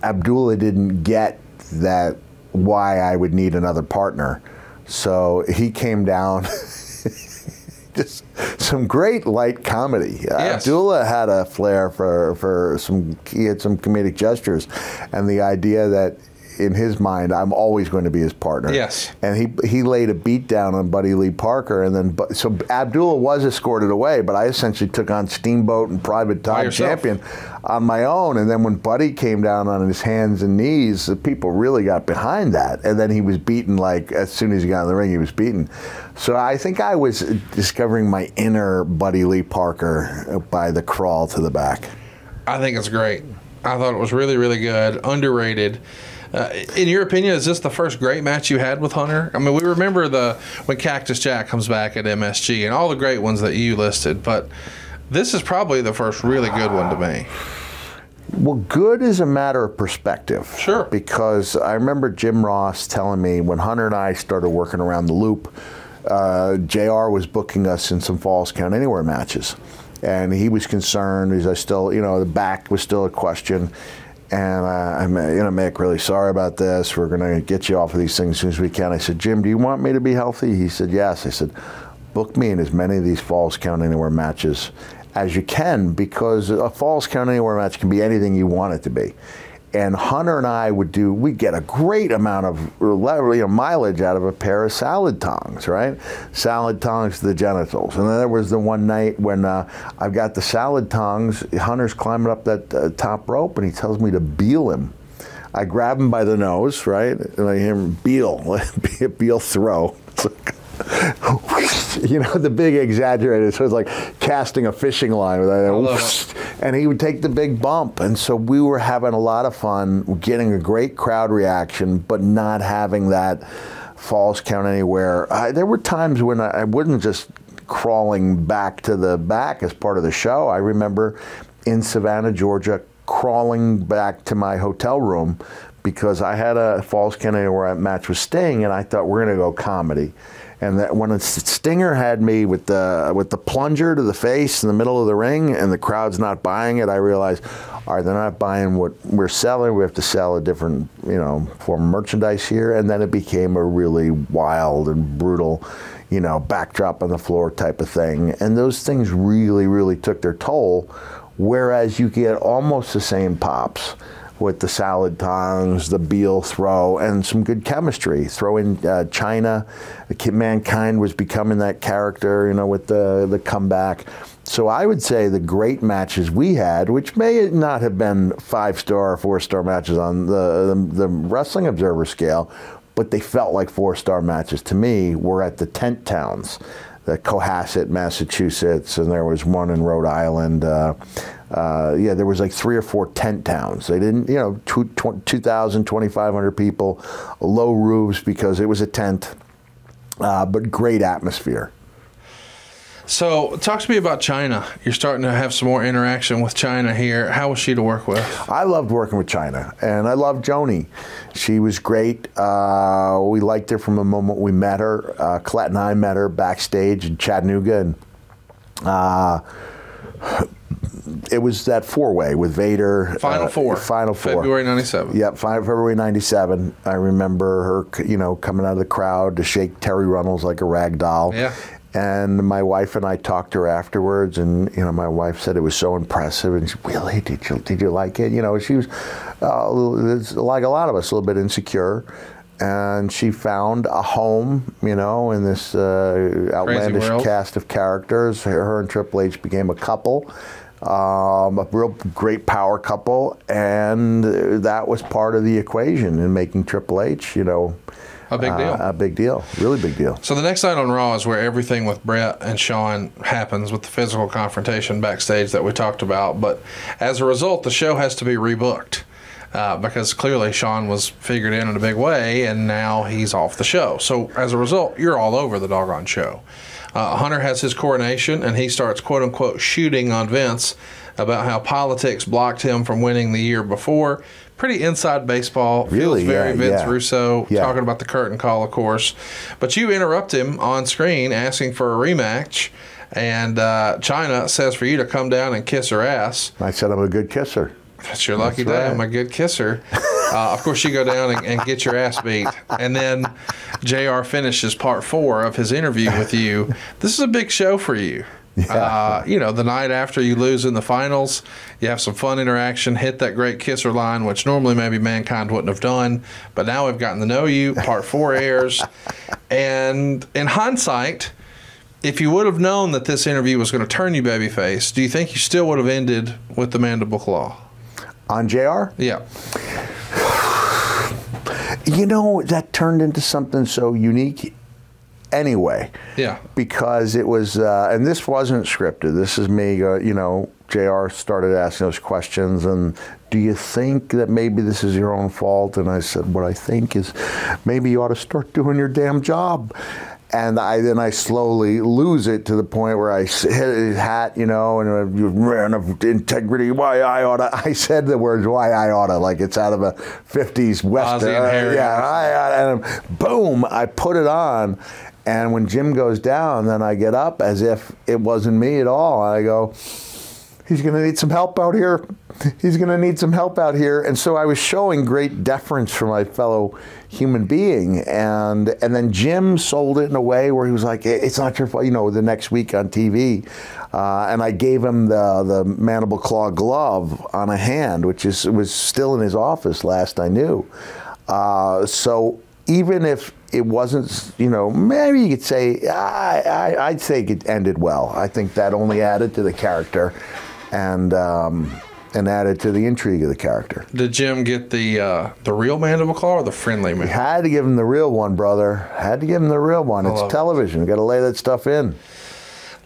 Abdullah didn't get that why I would need another partner, so he came down. Just some great light comedy. Uh, Yes. Abdullah had a flair for for some. He had some comedic gestures, and the idea that in his mind, I'm always going to be his partner. Yes. And he he laid a beat down on Buddy Lee Parker, and then so Abdullah was escorted away, but I essentially took on Steamboat and Private Todd yourself. Champion on my own. And then when Buddy came down on his hands and knees, the people really got behind that. And then he was beaten like as soon as he got in the ring, he was beaten. So I think I was discovering my inner Buddy Lee Parker by the crawl to the back. I think it's great. I thought it was really, really good, underrated. Uh, in your opinion, is this the first great match you had with Hunter? I mean, we remember the when Cactus Jack comes back at MSG and all the great ones that you listed, but this is probably the first really good one to me. Well, good is a matter of perspective. Sure. Because I remember Jim Ross telling me when Hunter and I started working around the loop, uh, JR was booking us in some Falls Count Anywhere matches. And he was concerned, as I still, you know, the back was still a question. And uh, I'm, you know, Mick, really sorry about this. We're going to get you off of these things as soon as we can. I said, Jim, do you want me to be healthy? He said, yes. I said, book me in as many of these Falls Count Anywhere matches as you can because a Falls Count Anywhere match can be anything you want it to be. And Hunter and I would do, we get a great amount of you know, mileage out of a pair of salad tongs, right? Salad tongs to the genitals. And then there was the one night when uh, I've got the salad tongs, Hunter's climbing up that uh, top rope and he tells me to beel him. I grab him by the nose, right? And I hear him beel, beel throw. You know, the big exaggerated. So it's like casting a fishing line with that. And he would take the big bump. And so we were having a lot of fun, getting a great crowd reaction, but not having that false count anywhere. I, there were times when I, I wasn't just crawling back to the back as part of the show. I remember in Savannah, Georgia, crawling back to my hotel room because I had a Falls count where I match was Sting, and I thought we're going to go comedy. And that when a Stinger had me with the with the plunger to the face in the middle of the ring, and the crowd's not buying it, I realized, all right, they're not buying what we're selling. We have to sell a different, you know, form of merchandise here. And then it became a really wild and brutal, you know, backdrop on the floor type of thing. And those things really, really took their toll. Whereas you get almost the same pops with the salad tongs, the Beal throw, and some good chemistry. Throw in uh, Chyna, mankind was becoming that character, you know, with the the comeback. So I would say the great matches we had, which may not have been five star or four star matches on the, the the Wrestling Observer scale, but they felt like four star matches to me. Were at the tent towns the Cohasset, Massachusetts, and there was one in Rhode Island. Uh, uh, yeah, there was like three or four tent towns. They didn't, you know, two, 2,000, 2,500 people, low roofs because it was a tent, uh, but great atmosphere. So, talk to me about Chyna. You're starting to have some more interaction with Chyna here. How was she to work with? I loved working with Chyna, and I loved Joanie. She was great. Uh, we liked her from the moment we met her. Uh, Colette and I met her backstage in Chattanooga, and uh, it was that four-way with Vader. Final uh, four. Final four. February 97. Yep, February '97. I remember her, you know, coming out of the crowd to shake Terri Runnels like a rag doll. Yeah. And my wife and I talked to her afterwards, and you know, my wife said it was so impressive. And she, really, did you did you like it? You know, she was uh, like a lot of us, a little bit insecure. And she found a home, you know, in this uh, outlandish cast of characters. Her, her and Triple H became a couple, um, a real great power couple, and that was part of the equation in making Triple H, you know, A big deal. uh, a big deal, really big deal. So the next night on Raw is where everything with Bret and Shawn happens with the physical confrontation backstage that we talked about. But as a result, the show has to be rebooked uh, because clearly Shawn was figured in in a big way, and now he's off the show. So as a result, you're all over the doggone show. Uh, Hunter has his coronation, and he starts quote unquote shooting on Vince about how politics blocked him from winning the year before. Pretty inside baseball. Really? Feels very Yeah, Vince yeah. Russo Yeah. talking about the curtain call, of course. But you interrupt him on screen asking for a rematch, and uh, Chyna says for you to come down and kiss her ass. I said I'm a good kisser. That's your lucky That's day. I'm a good kisser. Uh, of course, you go down and, and get your ass beat. And then JR finishes part four of his interview with you. This is a big show for you. Uh, you know, the night after you lose in the finals, you have some fun interaction, hit that great kisser line, which normally maybe mankind wouldn't have done. But now we've gotten to know you. Part four airs. And in hindsight, if you would have known that this interview was going to turn you babyface, do you think you still would have ended with the mandible claw? On JR, Yeah. you know, that turned into something so unique anyway. Yeah. because it was, uh, and this wasn't scripted. This is me, uh, you know, JR started asking those questions, and do you think that maybe this is your own fault? And I said, what I think is maybe you ought to start doing your damn job. And I then I slowly lose it to the point where I hit his hat, you know, and uh, you ran of integrity. Why I oughta. I said the words "why I oughta" like it's out of a '50s western. Uh, yeah, I, and boom, I put it on. And when Jim goes down, then I get up as if it wasn't me at all. I go, he's going to need some help out here. He's going to need some help out here. And so I was showing great deference for my fellow human being. And and then Jim sold it in a way where he was like, it's not your fault, you know, the next week on TV. Uh, and I gave him the, the mandible claw glove on a hand, which is was still in his office last I knew. Uh, so even if it wasn't, you know, maybe you could say, I, I, I'd say it ended well. I think that only added to the character and um, and added to the intrigue of the character. Did Jim get the uh, the real mandible claw or the friendly man? Had to give him the real one, brother. Had to give him the real one. love It's it. television. Got to lay that stuff in.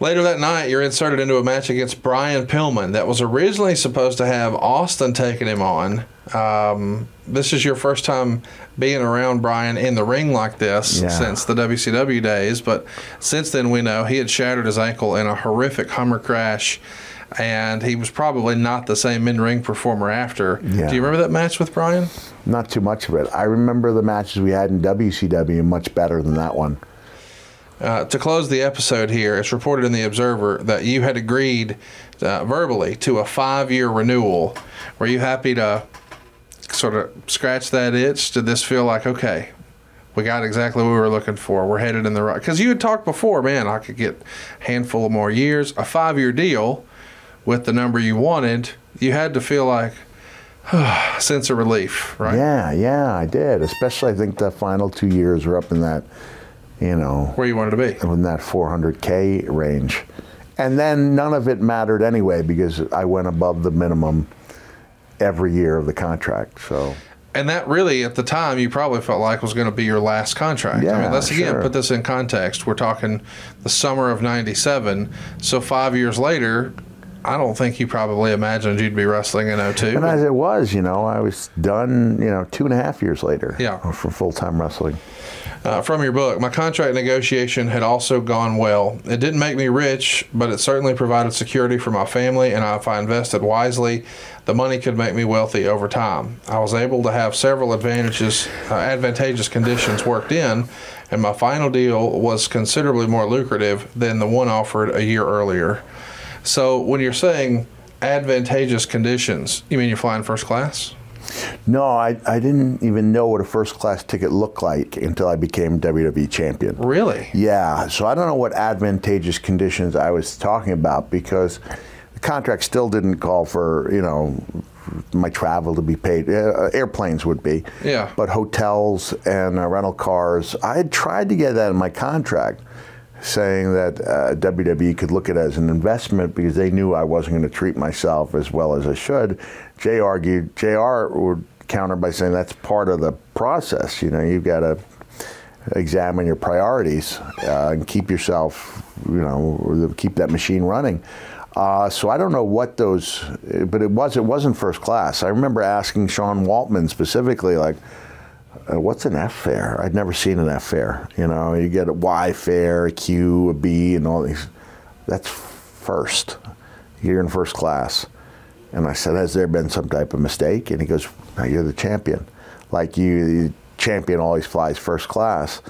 Later that night, you're inserted into a match against Brian Pillman that was originally supposed to have Austin taking him on. Um, this is your first time being around Brian in the ring like this Yeah. since the WCW days, but since then we know he had shattered his ankle in a horrific Hummer crash. And he was probably not the same in-ring performer after. Yeah. Do you remember that match with Brian? Not too much of it. I remember the matches we had in WCW much better than that one. Uh, to close the episode here, it's reported in the Observer that you had agreed uh, verbally to a five year renewal. Were you happy to sort of scratch that itch? Did this feel like, okay, we got exactly what we were looking for? We're headed in the right. Because you had talked before, man, I could get a handful of more years. A five year deal with the number you wanted, you had to feel like, sense of relief, right? Yeah, yeah, I did. Especially, I think the final two years were up in that, you know, Where you wanted to be. in that 400k range, and then none of it mattered anyway because I went above the minimum every year of the contract. So And that really, at the time, you probably felt like was going to be your last contract. I Yeah, mean, let's again sure. put this in context. We're talking the summer of '97. So five years later, I don't think you probably imagined you'd be wrestling in 02. and as it was, you know, I was done. You know, two and a half years later. Yeah. For full time wrestling. Uh, from your book, my contract negotiation had also gone well. It didn't make me rich, but it certainly provided security for my family, and if I invested wisely, the money could make me wealthy over time. I was able to have several advantages, uh, advantageous conditions worked in, and my final deal was considerably more lucrative than the one offered a year earlier. So, when you're saying advantageous conditions, you mean you're flying first class? No, I, I didn't even know what a first class ticket looked like until I became WWE champion. Really? Yeah, so I don't know what advantageous conditions I was talking about because the contract still didn't call for, you know, my travel to be paid. Uh, airplanes would be. Yeah. But hotels and uh, rental cars, I had tried to get that in my contract, saying that uh, WWE could look at it as an investment because they knew I wasn't going to treat myself as well as I should. Jay argued, JR would counter by saying that's part of the process. You know, you've got to examine your priorities uh, and keep yourself, you know, keep that machine running. Uh, so I don't know what those, but it was it wasn't first class. I remember asking Sean Waltman specifically, like, uh, "What's an F fare?" I'd never seen an F fare. You know, you get a Y fare, a Q, a B, and all these. That's first. You're in first class. And I said, "Has there been some type of mistake?" And he goes, no, "You're the champion. Like you, the champion always flies first class."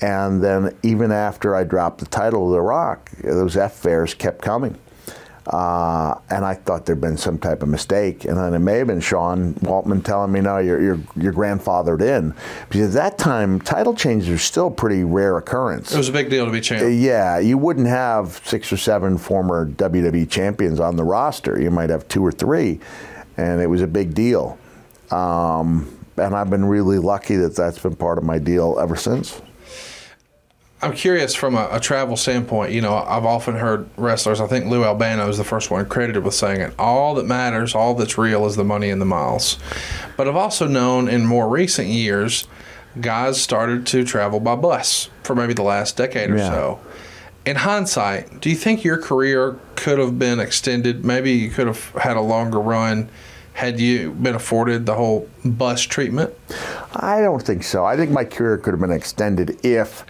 And then even after I dropped the title of The Rock, those F fares kept coming. Uh, and I thought there'd been some type of mistake, and then it may have been Sean Waltman telling me, "No, you're you're, you're grandfathered in," because at that time title changes are still a pretty rare occurrence. It was a big deal to be champion. Yeah, you wouldn't have six or seven former WWE champions on the roster. You might have two or three, and it was a big deal. Um, and I've been really lucky that that's been part of my deal ever since. I'm curious from a, a, travel standpoint. You know, I've often heard wrestlers. I think Lou Albano is the first one credited with saying it. All that matters, all that's real, is the money and the miles. But I've also known in more recent years, guys started to travel by bus for maybe the last decade or yeah. so. In hindsight, do you think your career could have been extended? Maybe you could have had a longer run had you been afforded the whole bus treatment? I don't think so. I think my career could have been extended if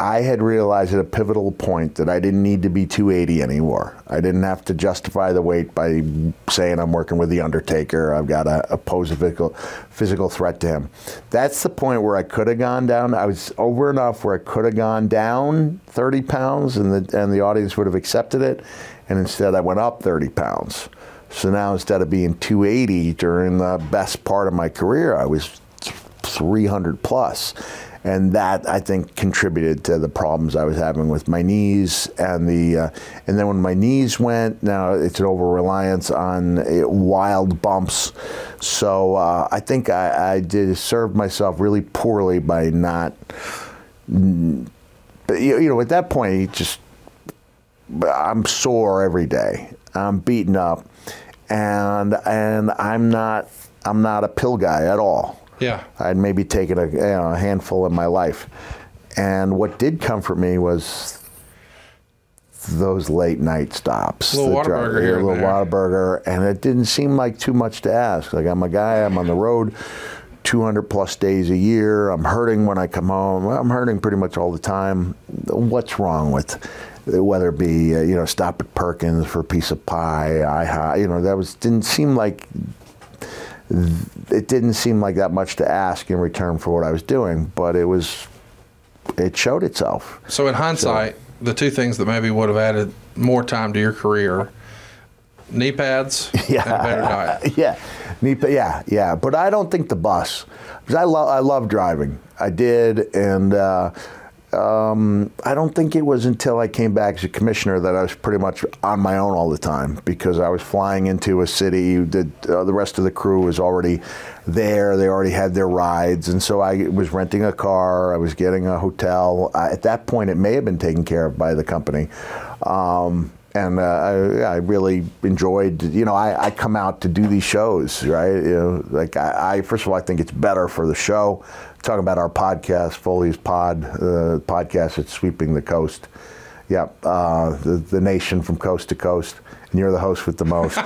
I had realized at a pivotal point that I didn't need to be 280 anymore. I didn't have to justify the weight by saying I'm working with The Undertaker. I've got to oppose a physical, physical threat to him. That's the point where I could have gone down. I was over enough where I could have gone down 30 pounds and the, and the audience would have accepted it. And instead, I went up 30 pounds. So now instead of being 280 during the best part of my career, I was 300 plus and that I think contributed to the problems I was having with my knees and the uh, and then when my knees went now it's an over reliance on uh, wild bumps. So uh, I think I, I, did served myself really poorly by not but you, you know at that point you just I'm sore every day. I'm beaten up. And and I'm not I'm not a pill guy at all yeah. I'd maybe taken a, you know, a handful in my life. And what did comfort me was those late night stops. Little Whataburger here. A little Whataburger. And it didn't seem like too much to ask. Like, I'm a guy, I'm on the road 200 plus days a year. I'm hurting when I come home. I'm hurting pretty much all the time. What's wrong with whether it be uh, you know stop at Perkins for a piece of pie, I you know that was didn't seem like it didn't seem like that much to ask in return for what I was doing, but it was, it showed itself. So in hindsight, so, the two things that maybe would have added more time to your career, knee pads yeah, and a better diet. Yeah, knee, yeah, yeah. But I don't think the bus, because I love, I love driving. I did, and. Uh, um, I don't think it was until I came back as a commissioner that I was pretty much on my own all the time because I was flying into a city uh, the rest of the crew was already there. They already had their rides, and so I was renting a car. I was getting a hotel. Uh, at that point, it may have been taken care of by the company. Um, and uh, I, I, really enjoyed. You know, I, I, come out to do these shows, right? You know, like I, I, first of all, I think it's better for the show. Talking about our podcast, Foley Is Pod, uh, podcast that's sweeping the coast. Yep, uh, the, the nation from coast to coast, and you're the host with the most. uh,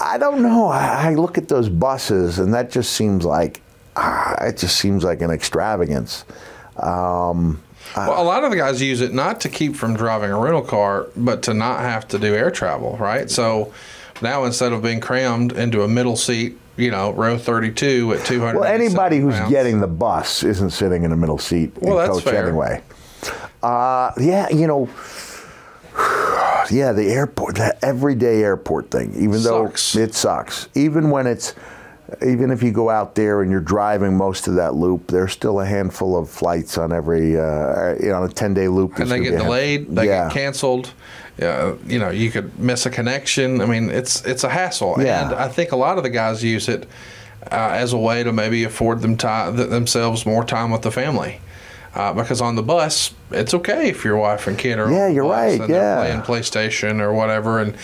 I, don't know. I, I, look at those buses, and that just seems like ah, it just seems like an extravagance. Um, well, a lot of the guys use it not to keep from driving a rental car, but to not have to do air travel, right? So now instead of being crammed into a middle seat, you know, row 32 at 200. Well, anybody who's pounds. getting the bus isn't sitting in a middle seat well, in coach fare. anyway. Uh, yeah, you know, yeah, the airport, that everyday airport thing. Even Sucks. though it sucks, even when it's, even if you go out there and you're driving most of that loop, there's still a handful of flights on every, uh, you know, on a ten day loop. and they get delayed, they yeah. get canceled. Yeah, you know, you could miss a connection. I mean, it's it's a hassle, Yeah. and I think a lot of the guys use it uh, as a way to maybe afford them time, themselves more time with the family. Uh, because on the bus, it's okay if your wife and kid are. Yeah, you're right, And yeah. playing PlayStation or whatever, and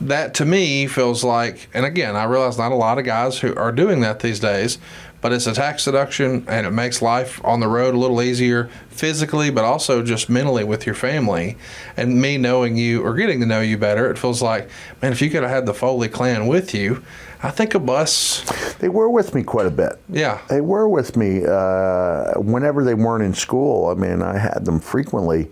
that to me feels like. And again, I realize not a lot of guys who are doing that these days, but it's a tax deduction and it makes life on the road a little easier physically, but also just mentally with your family. And me knowing you or getting to know you better, it feels like, man, if you could have had the Foley clan with you, I think a bus, They were with me quite a bit. yeah. They were with me uh, whenever they weren't in school. I mean, I had them frequently.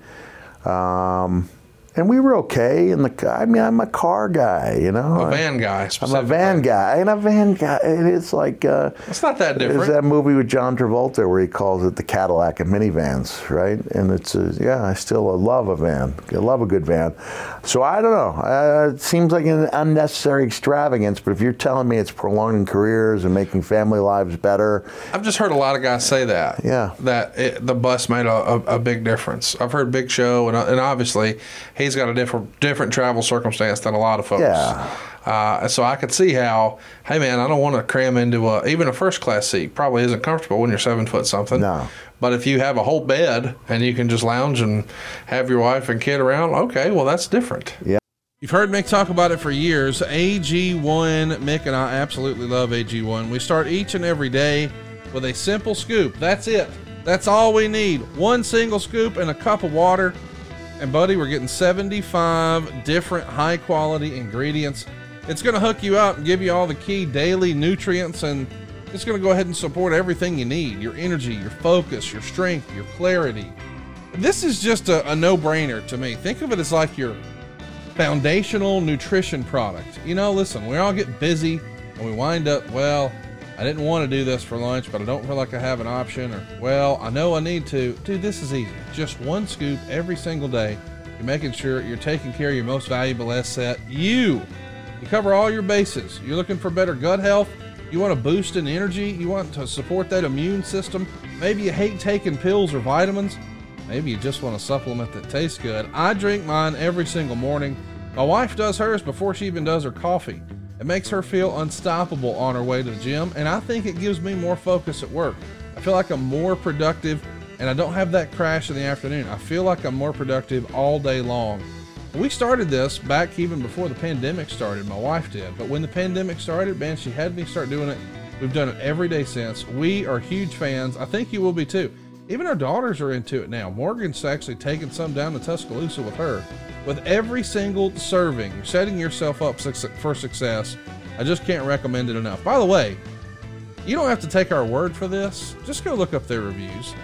Um, and we were okay. And the, I mean, I'm a car guy, you know. A van guy, I'm a van guy. And a van guy, it is like, uh, It's not that different. there's that movie with John Travolta where he calls it the Cadillac of minivans, right? And it's, a, yeah, I still love a van. I love a good van. So I don't know. Uh, it seems like an unnecessary extravagance, but if you're telling me it's prolonging careers and making family lives better, I've just heard a lot of guys say that. Yeah. That it, the bus made a, a, a big difference. I've heard Big Show, and, and obviously he's got a different different travel circumstance than a lot of folks. Yeah. Uh, so I could see how, hey man, I don't want to cram into a even a first class seat. Probably isn't comfortable when you're seven foot something. No. But if you have a whole bed and you can just lounge and have your wife and kid around, okay, well that's different. Yeah. You've heard Mick talk about it for years. AG1, Mick and I absolutely love AG1. We start each and every day with a simple scoop. That's it. That's all we need. One single scoop and a cup of water. And, buddy, we're getting 75 different high quality ingredients. It's going to hook you up and give you all the key daily nutrients, and it's going to go ahead and support everything you need your energy, your focus, your strength, your clarity. This is just a, a no brainer to me. Think of it as like your foundational nutrition product. You know, listen, we all get busy and we wind up, well, I didn't want to do this for lunch, but I don't feel like I have an option, or, well, I know I need to. Dude, this is easy. Just one scoop every single day. You're making sure you're taking care of your most valuable asset, you. You cover all your bases. You're looking for better gut health. You want to boost in energy. You want to support that immune system. Maybe you hate taking pills or vitamins. Maybe you just want a supplement that tastes good. I drink mine every single morning. My wife does hers before she even does her coffee. It makes her feel unstoppable on her way to the gym, and I think it gives me more focus at work. I feel like I'm more productive, and I don't have that crash in the afternoon. I feel like I'm more productive all day long. We started this back even before the pandemic started. My wife did. But when the pandemic started, man, she had me start doing it. We've done it every day since. We are huge fans. I think you will be too. Even our daughters are into it now. Morgan's actually taking some down to Tuscaloosa with her. With every single serving, you're setting yourself up for success. I just can't recommend it enough. By the way, you don't have to take our word for this. Just go look up their reviews.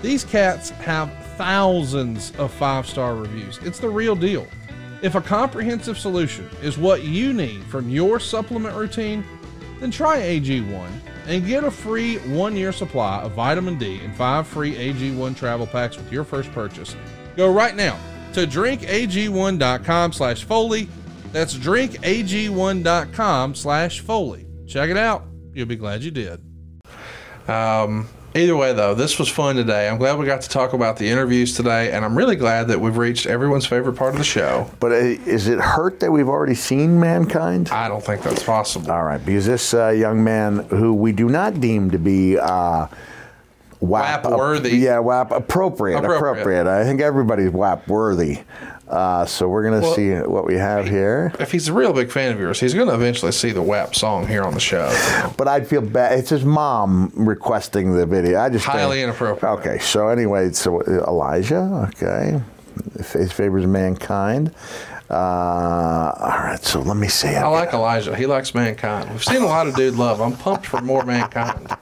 These cats have thousands of five star reviews. It's the real deal. If a comprehensive solution is what you need from your supplement routine, then try AG1 and get a free one year supply of vitamin D and five free AG1 travel packs with your first purchase. Go right now to drinkag1.com slash Foley. That's drinkag1.com slash Foley. Check it out. You'll be glad you did. Um, either way, though, this was fun today. I'm glad we got to talk about the interviews today, and I'm really glad that we've reached everyone's favorite part of the show. But uh, is it hurt that we've already seen mankind? I don't think that's possible. All right, because this uh, young man, who we do not deem to be uh, WAP, WAP worthy. yeah, WAP appropriate, Appropriate. appropriate. I think everybody's WAP worthy. Uh, so we're gonna Well- see what we have here. If he's a real big fan of yours, he's going to eventually see the WAP song here on the show. But I'd feel bad. It's his mom requesting the video. I just Highly think- inappropriate. Okay, so anyway, so uh, Elijah. Okay, his favors mankind. Uh, all right, so let me see. I like Elijah. He likes mankind. We've seen a lot of dude love. I'm pumped for more mankind.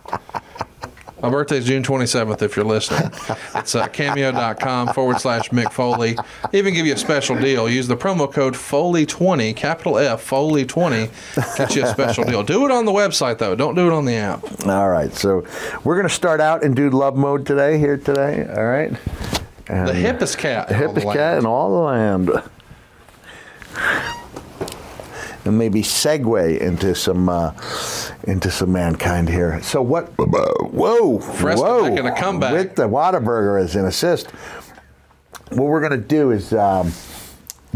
My birthday's June 27th, if you're listening. It's uh, cameo.com forward slash Mick Foley. Even give you a special deal. Use the promo code Foley20, capital F, Foley20, get you a special deal. Do it on the website, though. Don't do it on the app. All right, so we're gonna start out in dude love mode today. Here today. All right. And The hippest cat. the the hippest land. cat in all the land. And maybe segue into some uh, into some mankind here. So what? Whoa, Fresco whoa! making a comeback. with the Whataburger as an assist. What we're gonna do is. Um,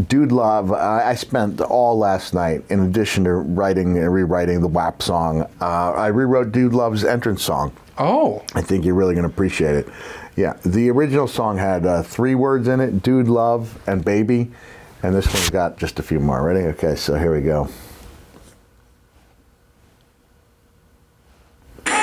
Dude Love, I I spent all last night, in addition to writing and rewriting the WAP song, uh, I rewrote Dude Love's entrance song. Oh, I think you're really going to appreciate it. Yeah, the original song had uh, three words in it dude, love, and baby. And this one's got just a few more. Ready? Okay, so here we go.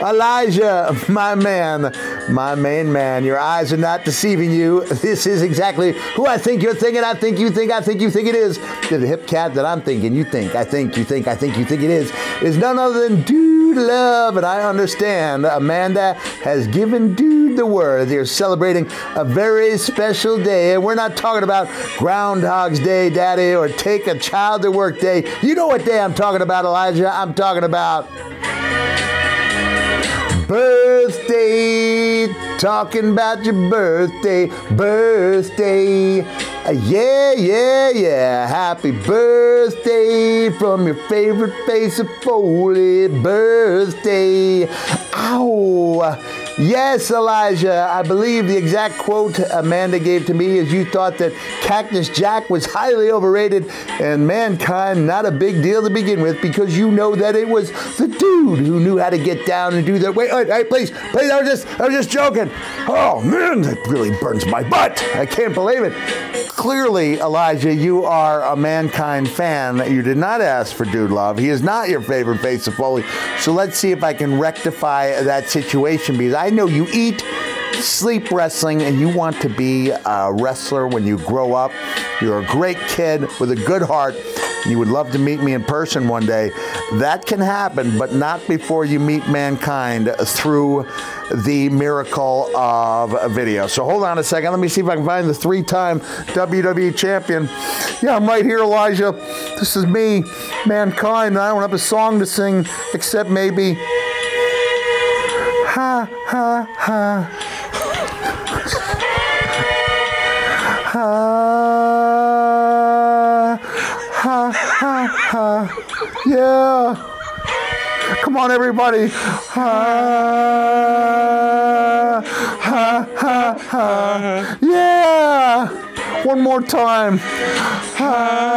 Elijah, my man, my main man, your eyes are not deceiving you. This is exactly who I think you're thinking. I think you think, I think you think it is. The hip cat that I'm thinking, you think, I think, you think, I think you think it is, is none other than Dude Love. And I understand Amanda has given Dude the word. They're celebrating a very special day. And we're not talking about Groundhog's Day, Daddy, or Take a Child to Work Day. You know what day I'm talking about, Elijah? I'm talking about birthday. Talking about your birthday, birthday. Yeah, yeah, yeah. Happy birthday from your favorite face of Foley. Birthday. Ow. Yes, Elijah, I believe the exact quote Amanda gave to me is you thought that Cactus Jack was highly overrated and mankind not a big deal to begin with because you know that it was the dude who knew how to get down and do that. Wait, wait, wait please, please, I was just, I was just joking. Oh man, that really burns my butt. I can't believe it. Clearly, Elijah, you are a mankind fan. You did not ask for Dude Love. He is not your favorite face of Foley. So let's see if I can rectify that situation because I know you eat, sleep wrestling, and you want to be a wrestler when you grow up. You're a great kid with a good heart. You would love to meet me in person one day. That can happen, but not before you meet mankind through the miracle of video. So hold on a second. Let me see if I can find the three time WWE champion. Yeah, I'm right here, Elijah. This is me, mankind. I don't have a song to sing except maybe. Ha, ha, ha. Ha, ha, ha, ha. Yeah. Come on, everybody. Ha, ha, ha, ha. Yeah. One more time. Ha,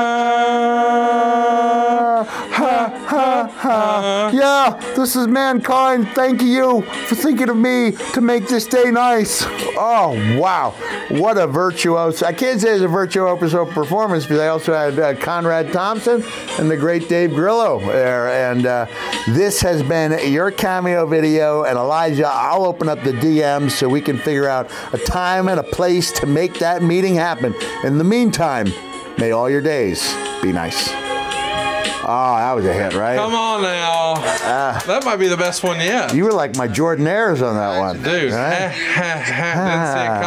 Yeah, this is mankind. Thank you for thinking of me to make this day nice. Oh, wow. What a virtuoso. I can't say it's a virtuoso performance because I also had uh, Conrad Thompson and the great Dave Grillo there. And uh, this has been your cameo video. And Elijah, I'll open up the DMs so we can figure out a time and a place to make that meeting happen. In the meantime, may all your days be nice. Oh, that was a hit, right? come on now. Ah. that might be the best one yet. You were like my Jordan Ayers on that one. Dude, right? didn't see it ah.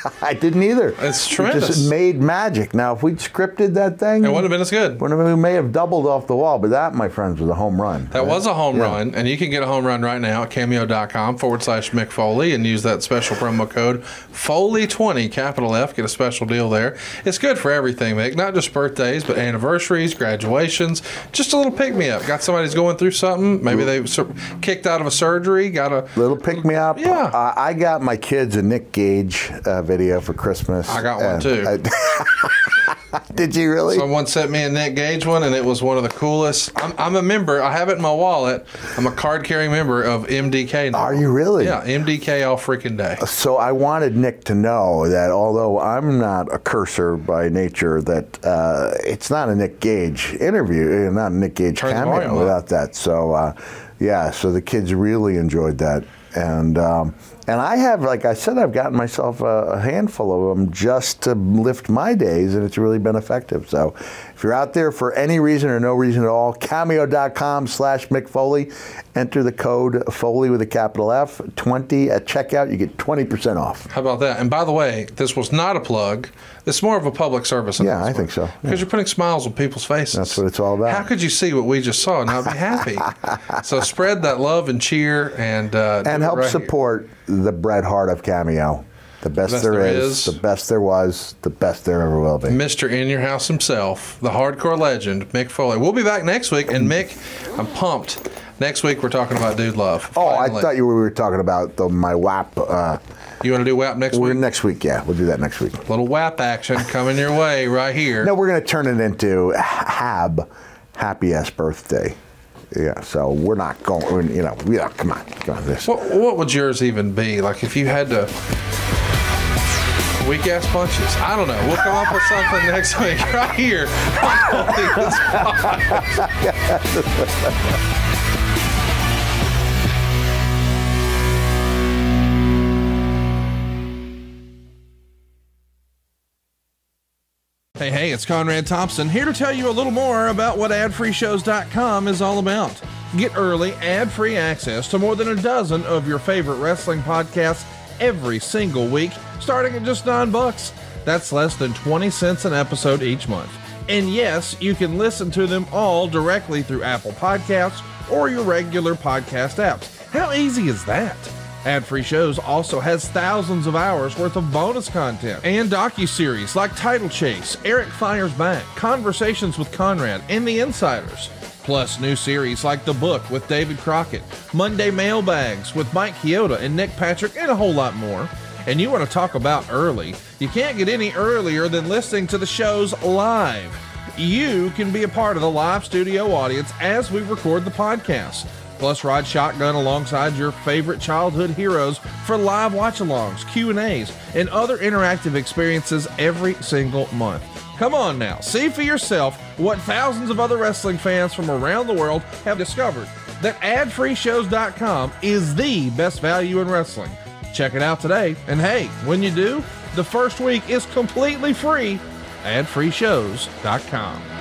coming. I didn't either. It's It tremendous. just made magic. Now, if we'd scripted that thing, It wouldn't have been as good. Them may have doubled off the wall, but that, my friends, was a home run. That was a home Yeah. run, and you can get a home run right now at cameo.com forward slash Mick Foley and use that special promo code Foley20, capital F, get a special deal there. It's good for everything, Mick, not just birthdays, but anniversaries, graduations, just a little pick me up. Got somebody's going through something, maybe they sur- kicked out of a surgery, got a. Little pick me up. Yeah. Uh, I got my kids a Nick Gage uh, video for Christmas. I got one, too. I- did you really? Someone sent me a Nick Gage one, and it was one of the coolest. I'm, I'm a member. I have it in my wallet. I'm a card carrying member of MDK now. Are you really? Yeah, MDK all freaking day. So I wanted Nick to know that although I'm not a cursor by nature, that uh, it's not a Nick Gage interview, uh, not a Nick Gage Turn cameo up. without that. So uh, yeah, so the kids really enjoyed that, and um, and I have, like I said, I've gotten myself a, a handful of them just to lift my days, and it's really been effective. So if you're out there for any reason or no reason at all, cameo.com slash Mick Foley, enter the code Foley with a capital F, 20 at checkout, you get 20% off. How about that? And by the way, this was not a plug. It's more of a public service. Yeah, I think so. Because you're putting smiles on people's faces. That's what it's all about. How could you see what we just saw and not be happy? so spread that love and cheer and uh, And help right here. support the Bret Hart of Cameo. The best, Best there there is, is. the best there was, the best there ever will be. Mr. In Your House himself, the hardcore legend, Mick Foley. We'll be back next week, and Mick, I'm pumped. Next week we're talking about Dude Love. Oh, I thought you were, we were talking about the, my WAP. Uh, you want to do WAP next week. next week, yeah, we'll do that next week. Little WAP action coming your way right here. No, we're going to turn it into Hab, Happy Ass Birthday. Yeah, so we're not going. You know, we yeah, come on, come on. This. What, what would yours even be? Like if you had to weak ass punches. I don't know. We'll come up with something next week right here. Hey, hey, it's Conrad Thompson here to tell you a little more about what adfreeshows.com is all about. Get early, ad free access to more than a dozen of your favorite wrestling podcasts every single week, starting at just nine bucks. That's less than 20 cents an episode each month. And yes, you can listen to them all directly through Apple Podcasts or your regular podcast apps. How easy is that? Ad Free Shows also has thousands of hours worth of bonus content and docu-series like Title Chase, Eric Fires Back, Conversations with Conrad, and The Insiders. Plus new series like The Book with David Crockett, Monday Mailbags with Mike Chioda and Nick Patrick, and a whole lot more. And you want to talk about early? You can't get any earlier than listening to the shows live. You can be a part of the live studio audience as we record the podcast. Plus, ride shotgun alongside your favorite childhood heroes for live watch-alongs, Q&As, and other interactive experiences every single month. Come on now, see for yourself what thousands of other wrestling fans from around the world have discovered that adfreeshows.com is the best value in wrestling. Check it out today, and hey, when you do, the first week is completely free. Adfreeshows.com.